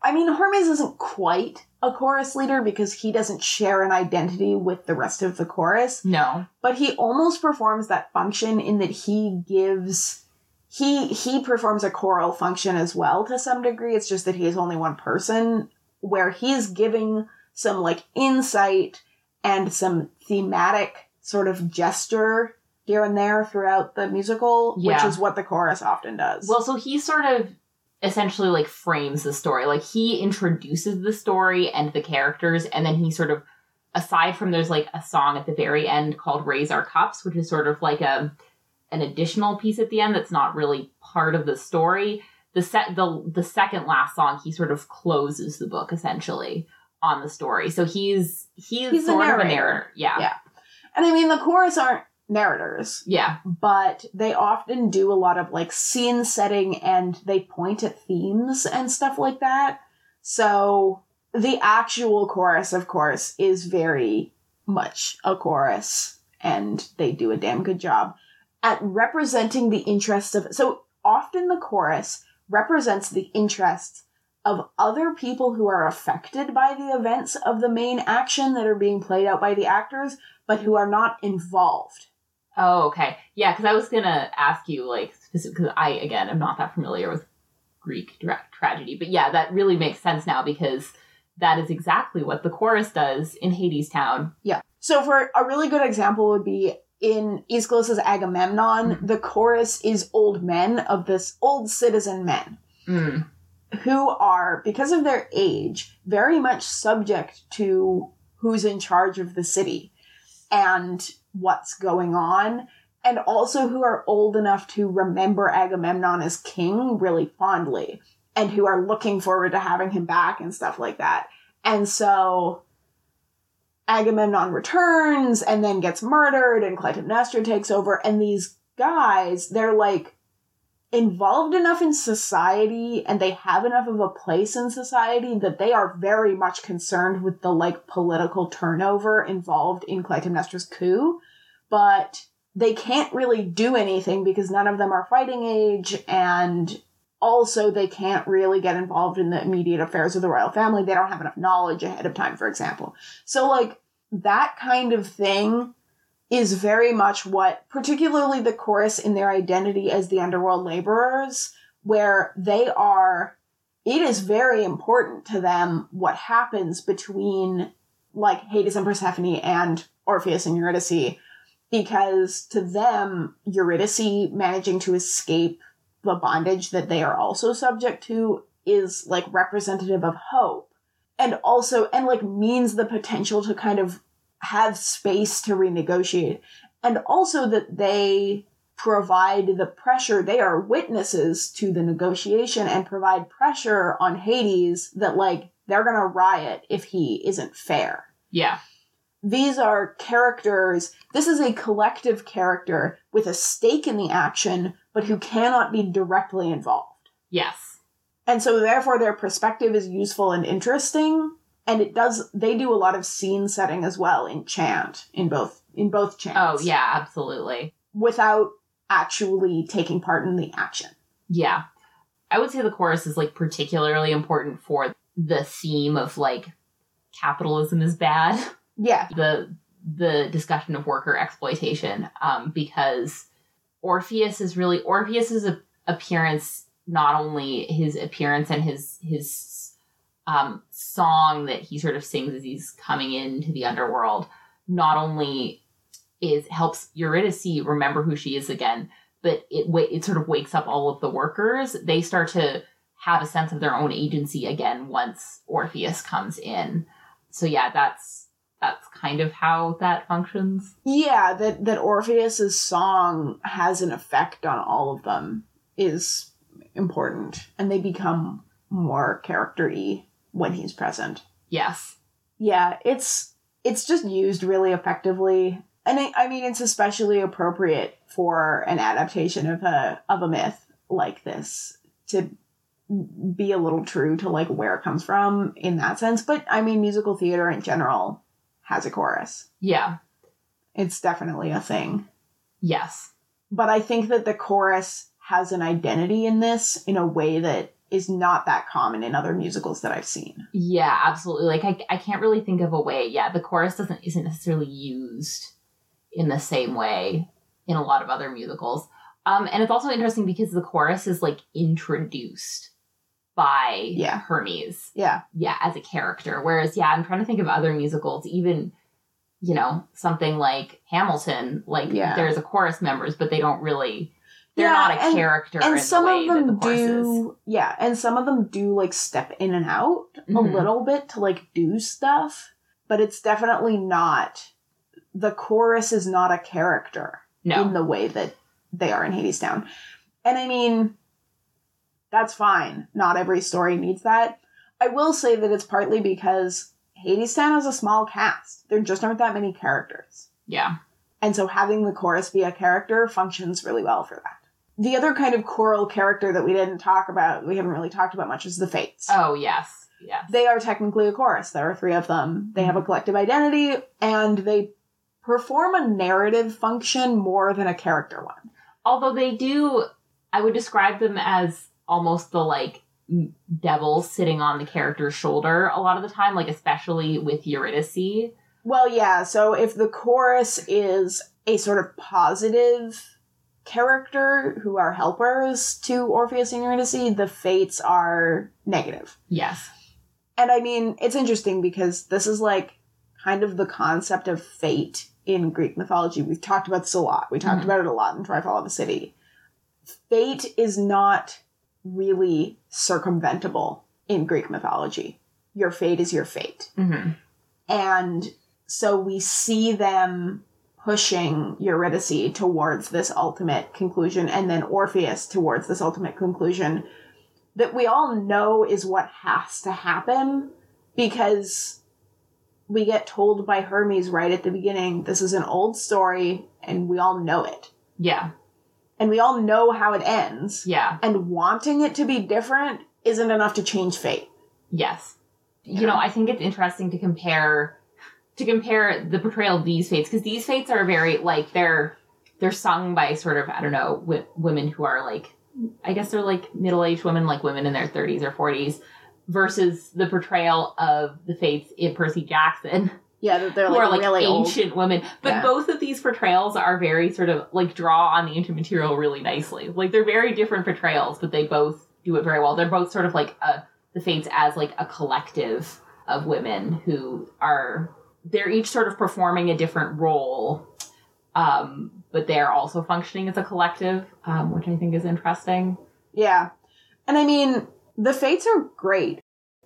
I mean, Hermes isn't quite a chorus leader because he doesn't share an identity with the rest of the chorus, No. but he almost performs that function in that he gives he he performs a choral function as well to some degree. It's just that he is only one person where he's giving some like insight and some thematic sort of gesture here and there throughout the musical, which is what the chorus often does. Well, so he sort of essentially like frames the story. Like he introduces the story and the characters, and then he sort of, aside from there's like a song at the very end called "Raise Our Cups," which is sort of like a an additional piece at the end that's not really part of the story. The set the the second last song, he sort of closes the book essentially on the story. So he's he's, He's a sort of a narrator. Yeah. Yeah. and I mean, the chorus aren't narrators. Yeah. but they often do a lot of like scene setting and they point at themes and stuff like that. So the actual chorus, of course, is very much a chorus and they do a damn good job at representing the interests of. So often the chorus represents the interests of other people who are affected by the events of the main action that are being played out by the actors, but who are not involved. Oh, okay. Yeah, because I was gonna ask you like specific because I again am not that familiar with Greek dra- tragedy, but yeah, that really makes sense now because that is exactly what the chorus does in Hadestown. Yeah. So for a really good example would be in Aeschylus's Agamemnon, Mhm. the chorus is old men of this old citizen men. Mm. who are, because of their age, very much subject to who's in charge of the city and what's going on, and also who are old enough to remember Agamemnon as king really fondly, and who are looking forward to having him back and stuff like that. And so Agamemnon returns and then gets murdered, and Clytemnestra takes over, and these guys, they're like involved enough in society and they have enough of a place in society that they are very much concerned with the like political turnover involved in Clytemnestra's coup, but they can't really do anything because none of them are fighting age and also they can't really get involved in the immediate affairs of the royal family. They don't have enough knowledge ahead of time, for example. So like that kind of thing is very much what, particularly the chorus in their identity as the underworld laborers, where they are, it is very important to them what happens between like Hades and Persephone and Orpheus and Eurydice, because to them, Eurydice managing to escape the bondage that they are also subject to is like representative of hope and also and like means the potential to kind of have space to renegotiate and also that they provide the pressure they are witnesses to the negotiation and provide pressure on Hades that like they're going to riot if he isn't fair. Yeah. These are characters, this is a collective character with a stake in the action but who cannot be directly involved. Yes. And so therefore their perspective is useful and interesting and it does they do a lot of scene setting as well in chant in both in both chants. Oh, yeah, absolutely. Without actually taking part in the action. Yeah. I would say the chorus is like particularly important for the theme of like capitalism is bad. Yeah. [laughs] The the discussion of worker exploitation um because Orpheus is really Orpheus's a- appearance not only his appearance and his his um, song that he sort of sings as he's coming into the underworld not only is helps Eurydice remember who she is again, but it it sort of wakes up all of the workers. They start to have a sense of their own agency again once Orpheus comes in. So yeah, that's that's kind of how that functions. Yeah, that that Orpheus's song has an effect on all of them is important and they become more character-y when he's present. Yes. Yeah, it's it's just used really effectively. And I, I mean it's especially appropriate for an adaptation of a of a myth like this to be a little true to like where it comes from in that sense. But I mean musical theater in general has a chorus. Yeah. It's definitely a thing. Yes. But I think that the chorus has an identity in this in a way that is not that common in other musicals that I've seen. Yeah, absolutely. Like I, I can't really think of a way. Yeah, the chorus doesn't isn't necessarily used in the same way in a lot of other musicals. Um, and it's also interesting because the chorus is like introduced by Yeah. Hermes. Yeah. Yeah, as a character. Whereas, yeah, I'm trying to think of other musicals, even you know something like Hamilton. Like Yeah. there's a chorus members, but they don't really. They're Yeah, not a and- character. And in some of them the do yeah, and some of them do like step in and out a Mhm. little bit to like do stuff, but it's definitely not the chorus is not a character. No. in the way that they are in Hadestown. And I mean, that's fine. Not every story needs that. I will say that it's partly because Hadestown has a small cast. There just aren't that many characters. yeah. And so having the chorus be a character functions really well for that. The other kind of choral character that we didn't talk about, we haven't really talked about much, is the Fates. Oh yes. Yes. They are technically a chorus. There are three of them. They have a mm-hmm. collective identity and they perform a narrative function more than a character one. although they do i would describe them as almost the like devil sitting on the character's shoulder a lot of the time like especially with eurydice Well, yeah, so if the chorus is a sort of positive character who are helpers to Orpheus and Eurydice, the fates are negative. yes And I mean, it's interesting because this is like kind of the concept of fate in Greek mythology. We've talked about this a lot. We talked Mhm. about it a lot in Troy Fall of the City. Fate is not really circumventable in Greek mythology. Your fate is your fate. Mm-hmm. And so we see them pushing Eurydice towards this ultimate conclusion and then Orpheus towards this ultimate conclusion that we all know is what has to happen because we get told by Hermes right at the beginning this is an old story and we all know it. Yeah. And we all know how it ends. Yeah. And wanting it to be different isn't enough to change fate. Yes. You know, I think it's interesting to compare to compare the portrayal of these fates because these fates are very like they're they're sung by sort of I don't know w- women who are like I guess they're like middle aged women, like women in their 30s or 40s, versus the portrayal of the fates in Percy Jackson, Yeah, that they're who like, like really old. ancient women. But Yeah. both of these portrayals are very sort of like draw on the ancient material really nicely. Like they're very different portrayals, but they both do it very well. They're both sort of like a, the fates as like a collective of women who are they're each sort of performing a different role. Um, but they're also functioning as a collective, um, which I think is interesting. Yeah. And I mean, the fates are great.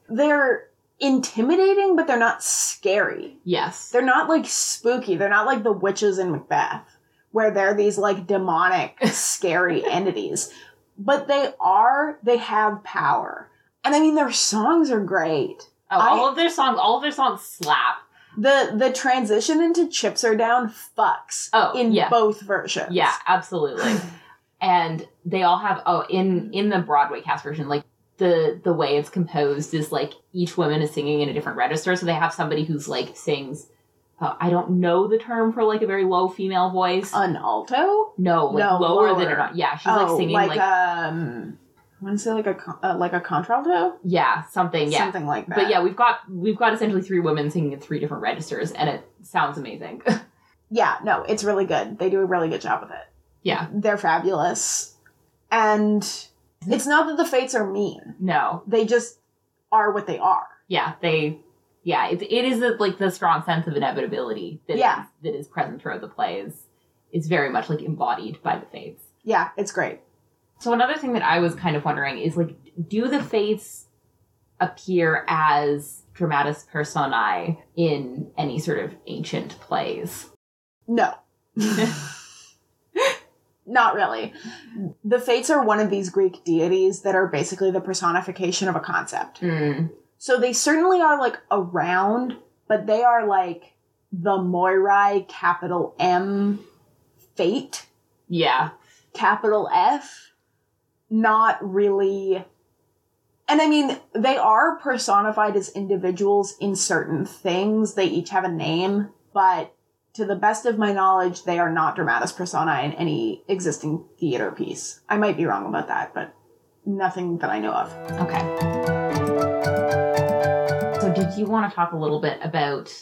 They're intimidating, but they're not scary. Yes. They're not like spooky. They're not like the witches in Macbeth, where they're these like demonic, [laughs] scary entities. But they are, they have power. And I mean, their songs are great. Oh, I- all of their songs, all of their songs slap. The the transition into Chips Are Down fucks Oh, in yeah. both versions. Yeah, absolutely. [sighs] and they all have oh in in the Broadway cast version like the the way it's composed is like each woman is singing in a different register so they have somebody who's like sings uh, I don't know the term for like a very low female voice. An alto? no, like no, lower, than lower. an yeah, she's oh, like singing like, like, um, I want to say like a uh, like a contralto, yeah, something, yeah. something like that. But yeah, we've got we've got essentially three women singing in three different registers and it sounds amazing. [laughs] yeah, no, it's really good. They do a really good job with it. yeah. They're fabulous, and it's not that the fates are mean; No. they just are what they are. yeah, they, yeah, it, it is the, like the strong sense of inevitability that Yeah. is, that is present throughout the play is, is very much like embodied by the fates. Yeah, it's great. So another thing that I was kind of wondering is like, do the fates appear as dramatis personae in any sort of ancient plays? No. [laughs] Not really. The Fates are one of these Greek deities that are basically the personification of a concept. Mm, So they certainly are like around, but they are like the Moirai capital M fate, yeah, capital F, not really. And I mean, they are personified as individuals in certain things. They each have a name, but to the best of my knowledge, they are not dramatis personae in any existing theater piece. I might be wrong about that, but nothing that I know of. okay. So did you want to talk a little bit about,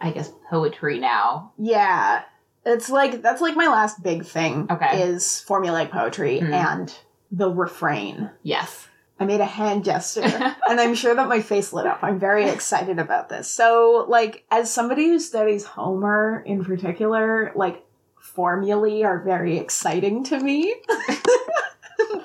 I guess, poetry now? Yeah. It's like that's like my last big thing Okay. is formulaic poetry Mhm. and the refrain. Yes. I made a hand gesture [laughs] and I'm sure that my face lit up. I'm very excited about this. So, like as somebody who studies Homer in particular, like formulae are very exciting to me. [laughs]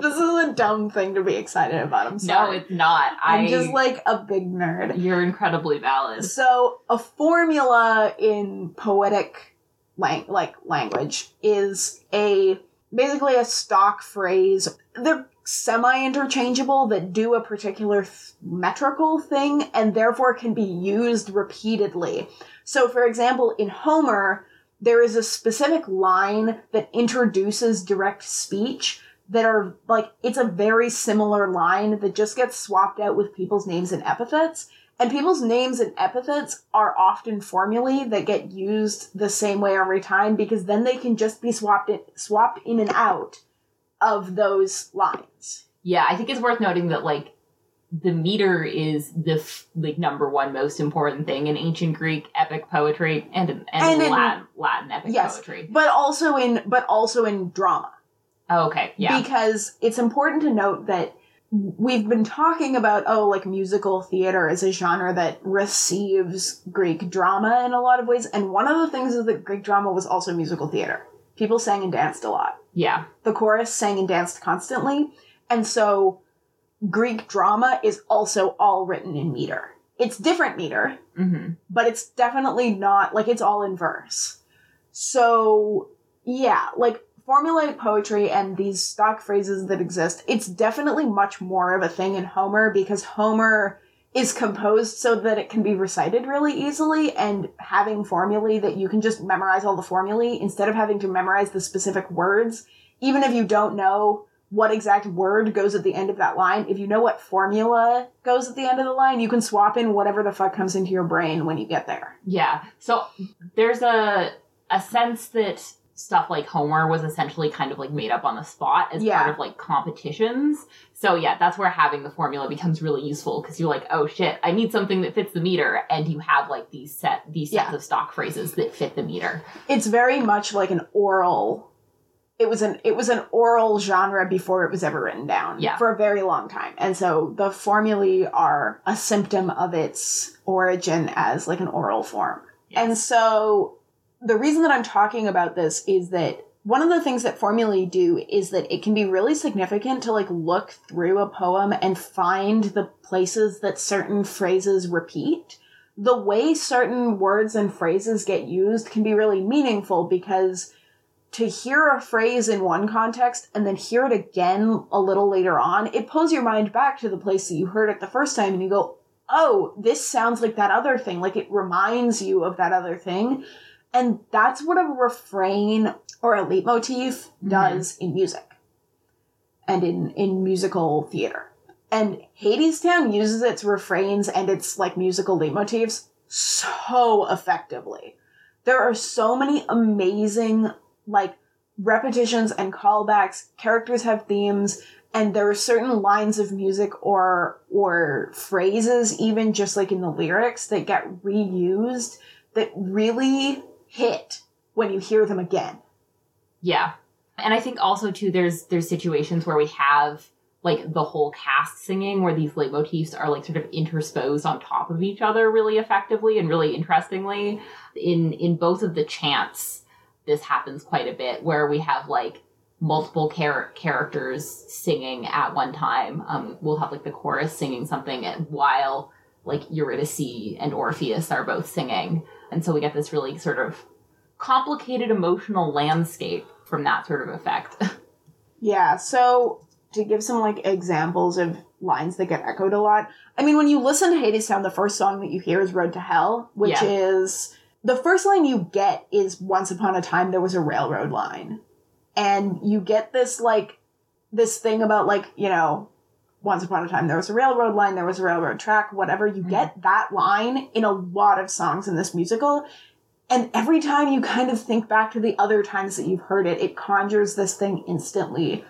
this is a dumb thing to be excited about. I'm No, sorry. it's not. I'm just like a big nerd. you're incredibly valid. So a formula in poetic lang- like language is a basically a stock phrase. They're semi-interchangeable that do a particular th- metrical thing and therefore can be used repeatedly. So for example, in Homer, there is a specific line that introduces direct speech that are like it's a very similar line that just gets swapped out with people's names and epithets and people's names and epithets are often formulae that get used the same way every time because then they can just be swapped in, swapped in and out of those lines. Yeah, I think it's worth noting that like the meter is the f- like number one most important thing in ancient Greek epic poetry and in, and, And in- Latin Latin epic Yes. poetry. But also in but also in drama. Oh, okay, yeah, Because it's important to note that we've been talking about oh like musical theater is a genre that receives Greek drama in a lot of ways and one of the things is that Greek drama was also musical theater. People sang and danced a lot. yeah, the chorus sang and danced constantly. And so Greek drama is also all written in meter. It's different meter, Mm-hmm. but it's definitely not like it's all in verse. So, yeah, like formulaic poetry and these stock phrases that exist, it's definitely much more of a thing in Homer because Homer is composed so that it can be recited really easily and having formulae that you can just memorize all the formulae instead of having to memorize the specific words even if you don't know what exact word goes at the end of that line if you know what formula goes at the end of the line you can swap in whatever the fuck comes into your brain when you get there Yeah. So there's a a sense that stuff like Homer was essentially kind of like made up on the spot as Yeah. part of like competitions. So yeah, that's where having the formula becomes really useful because you're like, oh shit, I need something that fits the meter, and you have like these set these sets Yeah. of stock phrases that fit the meter. it's very much like an oral it was an it was an oral genre before it was ever written down Yeah. for a very long time and so the formulae are a symptom of its origin as like an oral form and so the reason that i'm talking about this is that one of the things that formulae do is that it can be really significant to like look through a poem and find the places that certain phrases repeat the way certain words and phrases get used can be really meaningful because to hear a phrase in one context and then hear it again a little later on, it pulls your mind back to the place that you heard it the first time and you go, oh, this sounds like that other thing. Like it reminds you of that other thing. And that's what a refrain or a leitmotif mm-hmm. does in music and in, in musical theater. And Hadestown uses its refrains and its like musical leitmotifs so effectively. There are so many amazing like repetitions and callbacks. Characters have themes, and there are certain lines of music or or phrases, even just like in the lyrics, that get reused that really hit when you hear them again. Yeah. And I think also too there's there's situations where we have like the whole cast singing where these leitmotifs are like sort of intersposed on top of each other really effectively and really interestingly. In in both of the chants, this happens quite a bit where we have like multiple char- characters singing at one time. Um, we'll have like the chorus singing something while like Eurydice and Orpheus are both singing. And so we get this really sort of complicated emotional landscape from that sort of effect. [laughs] Yeah, so to give some like examples of lines that get echoed a lot. I mean, when you listen to Hadestown, the first song that you hear is Road to Hell, which Yeah. is the first line you get is Once Upon a Time There Was a Railroad Line. And you get this like this thing about like, you know, once upon a time there was a railroad line, there was a railroad track, whatever. You get that line in a lot of songs in this musical. And every time you kind of think back to the other times that you've heard it, it conjures this thing instantly.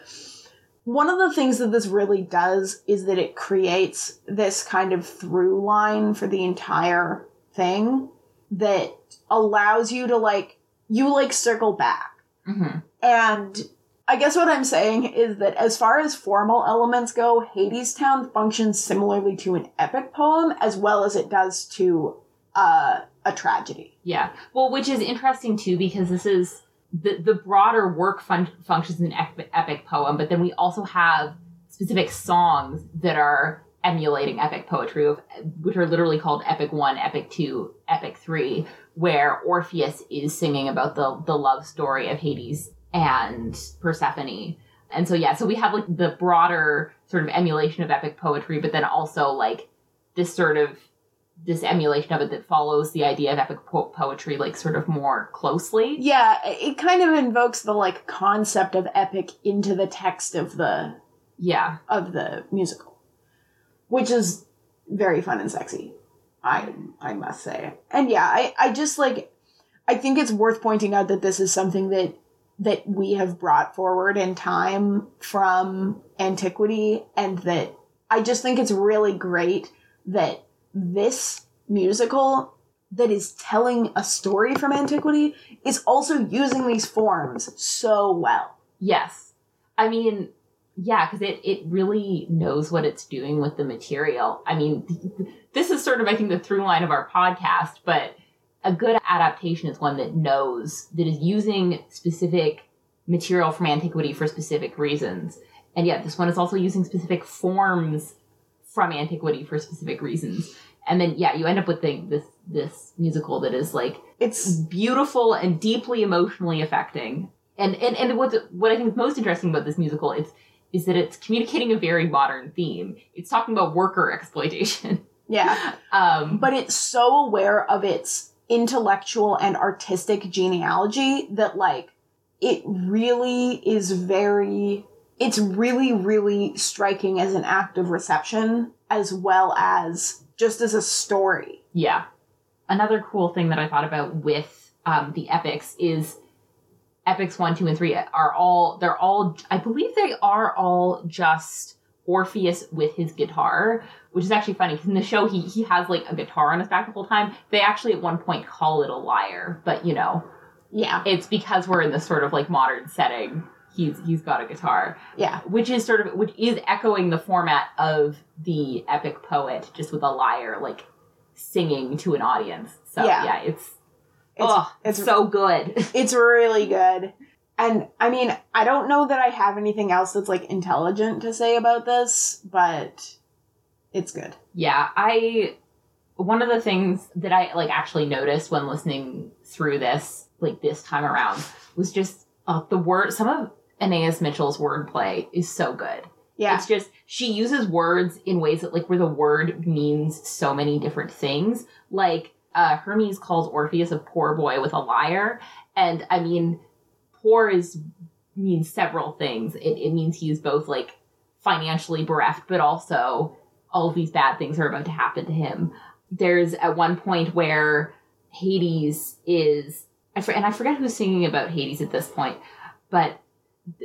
One of the things that this really does is that it creates this kind of through line for the entire thing that allows you to like, you like circle back. mm-hmm. And I guess what I'm saying is that as far as formal elements go, Hadestown functions similarly to an epic poem as well as it does to uh, a tragedy. Yeah. Well, which is interesting too because this is the the broader work fun- functions an epic, epic poem, but then we also have specific songs that are emulating epic poetry, which are literally called Epic One, Epic Two, Epic Three, where Orpheus is singing about the the love story of Hades and Persephone. And so yeah, so we have like the broader sort of emulation of epic poetry, but then also like this sort of this emulation of it that follows the idea of epic po- poetry like sort of more closely. Yeah, it kind of invokes the like concept of epic into the text of the Yeah. of the musical, which is very fun and sexy. I I must say, and yeah, I I just like I think it's worth pointing out that this is something that that we have brought forward in time from antiquity, and that I just think it's really great that this musical that is telling a story from antiquity is also using these forms so well. Yes. I mean, yeah, because it, it really knows what it's doing with the material. I mean, this is sort of, I think, the through line of our podcast, but a good adaptation is one that knows, that is using specific material from antiquity for specific reasons and yet this one is also using specific forms from antiquity for specific reasons. And then yeah, you end up with the, this this musical that is like It's beautiful and deeply emotionally affecting. And and and what what I think is most interesting about this musical is is that it's communicating a very modern theme. It's talking about worker exploitation. yeah, [laughs] Um, but it's so aware of its intellectual and artistic genealogy that like it really is very it's really really striking as an act of reception as well as just as a story. Yeah. Another cool thing that I thought about with um, the epics is epics one, two, and three are all they're all I believe they are all just Orpheus with his guitar, which is actually funny because in the show he he has like a guitar on his back the whole time. They actually at one point call it a lyre, but you know Yeah. it's because we're in this sort of like modern setting. He's he's got a guitar Yeah. which is sort of which is echoing the format of the epic poet just with a lyre like singing to an audience so Yeah. yeah, it's It's oh it's so good [laughs] it's really good. And I mean, I don't know that I have anything else that's like intelligent to say about this, but it's good. yeah i one of the things that i like actually noticed when listening through this like this time around was just uh, the word some of Anaïs Mitchell's wordplay is so good Yeah. It's just she uses words in ways that like where the word means so many different things. Like uh Hermes calls Orpheus a poor boy with a lyre. And I mean poor is means several things. It it means he is both like financially bereft, but also all of these bad things are about to happen to him. There's at one point where Hades is and I forget who's singing about Hades at this point, but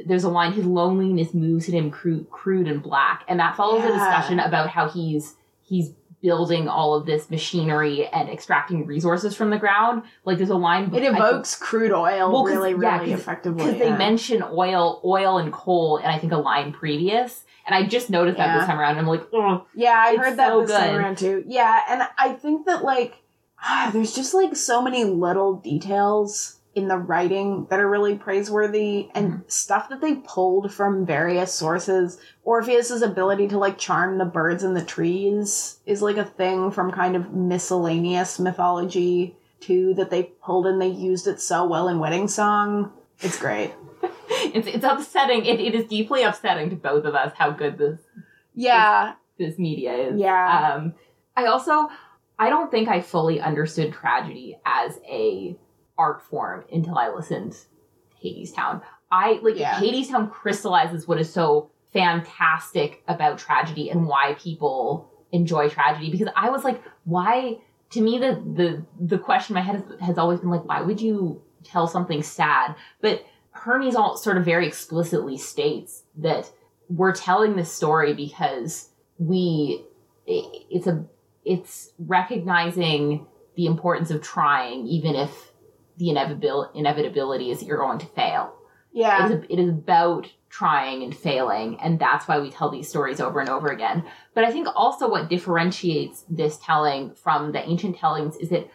there's a line his loneliness moves him crude, crude and black and that follows a discussion about how he's he's building all of this machinery and extracting resources from the ground like there's a line it evokes crude oil Well, really, yeah, really effectively. because they mention oil oil and coal and i think a line previous and i just noticed that this time around i'm like oh Yeah, I heard that so this time around too. Yeah, and I think that like ah, [sighs] there's just like so many little details in the writing that are really praiseworthy and Mm-hmm. stuff that they pulled from various sources. Orpheus's ability to like charm the birds and the trees is like a thing from kind of miscellaneous mythology too that they pulled and they used it so well in Wedding Song. It's great. [laughs] it's, it's upsetting it, it is deeply upsetting to both of us how good this Yeah. this media is Yeah. um i also i don't think i fully understood tragedy as a art form until i listened to Hadestown. I like Yeah. Hadestown crystallizes what is so fantastic about tragedy and why people enjoy tragedy. Because i was like why to me the the the question in my head has, has always been like why would you tell something sad? But hermes all sort of very explicitly states that we're telling this story because we it's a it's recognizing the importance of trying even if the inevitabil- inevitability is that you're going to fail. Yeah. it, is, it is about trying and failing and that's why we tell these stories over and over again. But i think also what differentiates this telling from the ancient tellings is that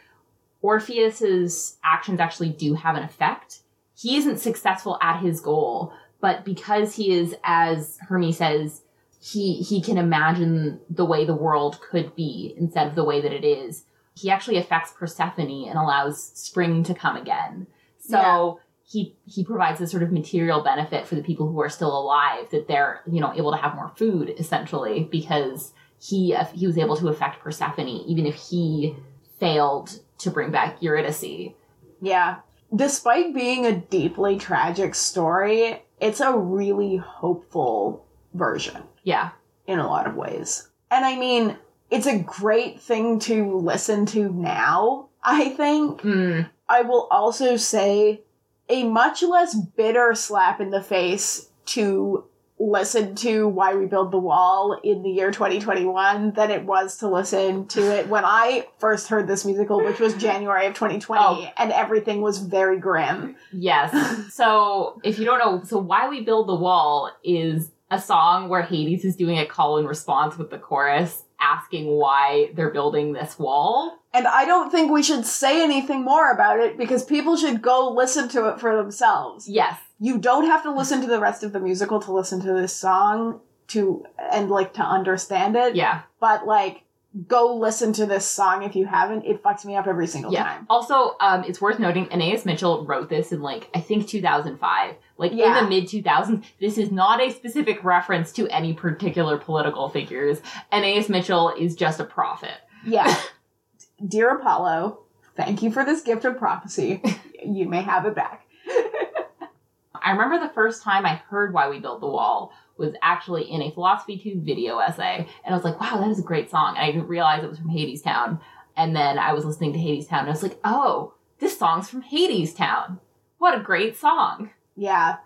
orpheus's actions actually do have an effect. He isn't successful at his goal but because he is as hermes says he he can imagine the way the world could be instead of the way that it is he actually affects persephone and allows spring to come again. So he he provides this sort of material benefit for the people who are still alive that they're you know able to have more food essentially because he he was able to affect persephone even if he failed to bring back eurydice. Yeah. Despite being a deeply tragic story, it's a really hopeful version. Yeah. In a lot of ways. And I mean, it's a great thing to listen to now, I think. mm, I will also say a much less bitter slap in the face to listen to Why We Build the Wall in the year 2021 than it was to listen to it when I first heard this musical, which was January of 2020, Oh. and everything was very grim. yes [laughs] so if you don't know so why we build the wall is a song where hades is doing a call and response with the chorus asking why they're building this wall And I don't think we should say anything more about it because people should go listen to it for themselves. yes you don't have to listen to the rest of the musical to listen to this song to and like to understand it. Yeah. But like go listen to this song if you haven't. It fucks me up every single Yeah. time. Also, um, it's worth noting, Anais Mitchell wrote this in like I think 2005, like Yeah. in the mid 2000s. This is not a specific reference to any particular political figures. Anais Mitchell is just a prophet. Yeah. [laughs] Dear Apollo, thank you for this gift of prophecy. [laughs] you may have it back. [laughs] I remember the first time I heard Why We Built the Wall was actually in a Philosophy Tube video essay, and I was like, "Wow, that is a great song." And I didn't realize it was from Hadestown. And then I was listening to Hadestown, and I was like, "Oh, this song's from Hadestown. What a great song!" Yeah.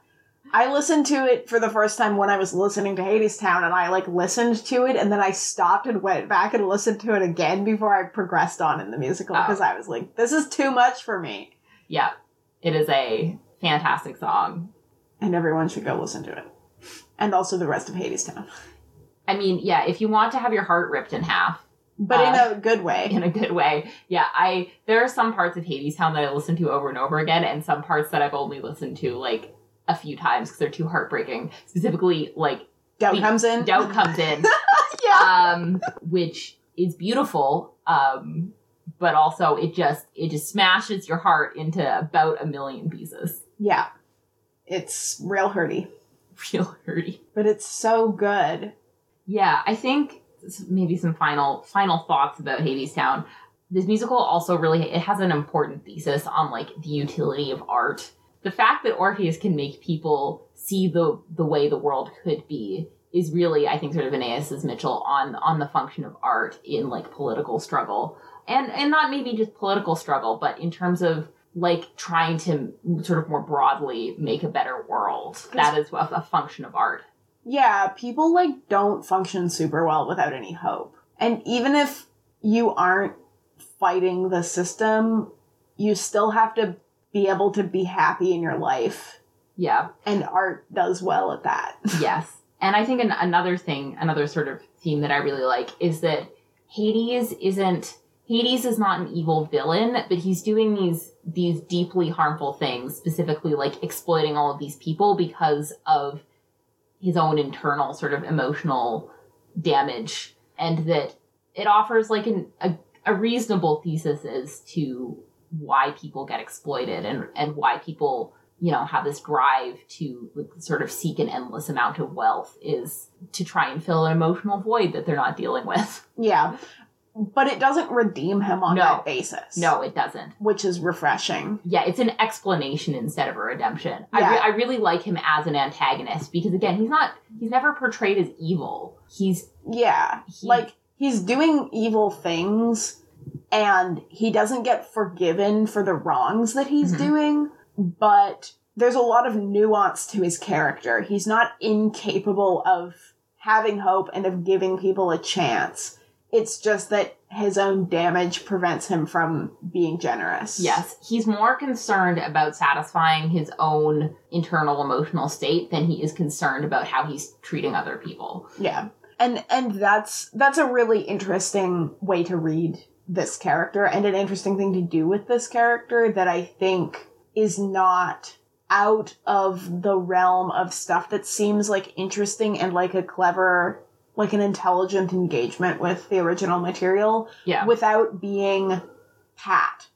I listened to it for the first time when I was listening to Hadestown and I like listened to it and then I stopped and went back and listened to it again before I progressed on in the musical Oh. because I was like, this is too much for me. Yeah, it is a fantastic song. And everyone should go listen to it. And also the rest of Hadestown. I mean, yeah, if you want to have your heart ripped in half But Uh, in a good way. in a good way, yeah, I there are some parts of Hadestown that I listen to over and over again, and some parts that I've only listened to like a few times because they're too heartbreaking. Specifically, like Doubt the- comes in. Doubt comes in, [laughs] yeah. um, which is beautiful, um, but also it just it just smashes your heart into about a million pieces. Yeah. It's real hurty. [laughs] Real hurty. But it's so good. Yeah, I think maybe some final final thoughts about Hadestown. This musical also really it has an important thesis on like the utility of art. The fact that Orpheus can make people see the the way the world could be is really, I think, sort of Anaïs's Mitchell on on the function of art in like political struggle, and and not maybe just political struggle, but in terms of like trying to sort of more broadly make a better world. That is a, a function of art. Yeah, people like don't function super well without any hope. And even if you aren't fighting the system, you still have to be able to be happy in your life. Yeah. And art does well at that. [laughs] yes. And I think an, another thing, another sort of theme that I really like is that Hades isn't Hades is not an evil villain, but he's doing these these deeply harmful things, specifically like exploiting all of these people because of his own internal sort of emotional damage, and that it offers like an, a a reasonable thesis as to why people get exploited and and why people you know have this drive to sort of seek an endless amount of wealth is to try and fill an emotional void that they're not dealing with. yeah. But it doesn't redeem him on No. that basis. No, it doesn't. Which is refreshing. Yeah, it's an explanation instead of a redemption. I, Yeah. re- I really like him as an antagonist because again, he's not he's never portrayed as evil. He's Yeah. he, Like, he's doing evil things and he doesn't get forgiven for the wrongs that he's Mhm. doing, but there's a lot of nuance to his character. He's not incapable of having hope and of giving people a chance. It's just that his own damage prevents him from being generous. Yes, he's more concerned about satisfying his own internal emotional state than he is concerned about how he's treating other people. Yeah. And and that's that's a really interesting way to read this character and an interesting thing to do with this character that I think is not out of the realm of stuff that seems like interesting and like a clever like an intelligent engagement with the original material Yeah. without being pat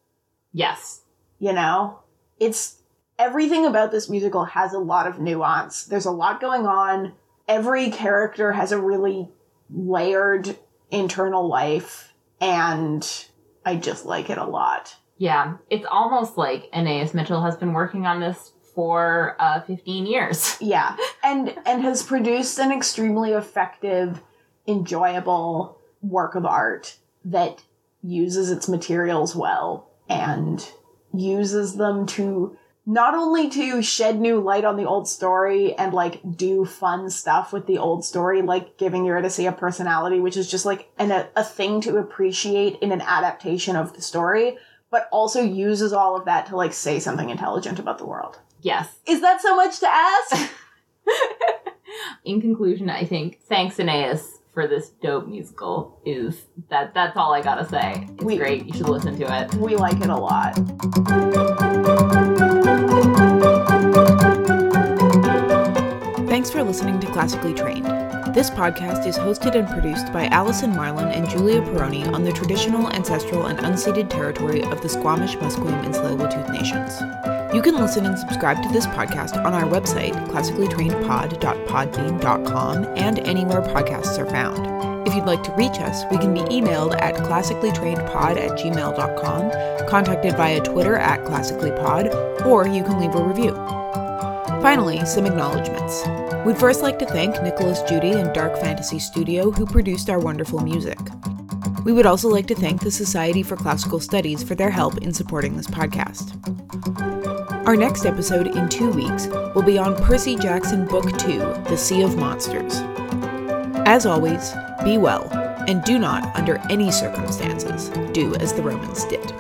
yes. you know it's everything about this musical has a lot of nuance there's a lot going on every character has a really layered internal life and i just like it a lot Yeah. It's almost like Anaïs Mitchell has been working on this for uh, 15 years. [laughs] yeah and and has produced an extremely effective enjoyable work of art that uses its materials well and uses them to not only to shed new light on the old story and like do fun stuff with the old story like giving Eurydice a personality which is just like an, a, a thing to appreciate in an adaptation of the story but also uses all of that to like say something intelligent about the world Yes. is that so much to ask [laughs] In conclusion, I think thanks Anaïs for this dope musical is that that's all I gotta say. It's We- great. You should listen to it. we like it a lot thanks for listening to Classically Trained. This podcast is hosted and produced by Allison Marlin and Julia Peroni on the traditional, ancestral, and unceded territory of the Squamish, Musqueam, and Tsleil-Waututh nations. You can listen and subscribe to this podcast on our website, classicallytrainedpod.podbean.com, and anywhere podcasts are found. If you'd like to reach us, we can be emailed at classicallytrainedpod at gmail.com, contacted via Twitter at classicallypod, or you can leave a review. Finally, some acknowledgements. We'd first like to thank Nicholas Judy and Dark Fantasy Studio, who produced our wonderful music. We would also like to thank the Society for Classical Studies for their help in supporting this podcast. Our next episode in two weeks will be on Percy Jackson Book 2 The Sea of Monsters. As always, be well, and do not, under any circumstances, do as the Romans did.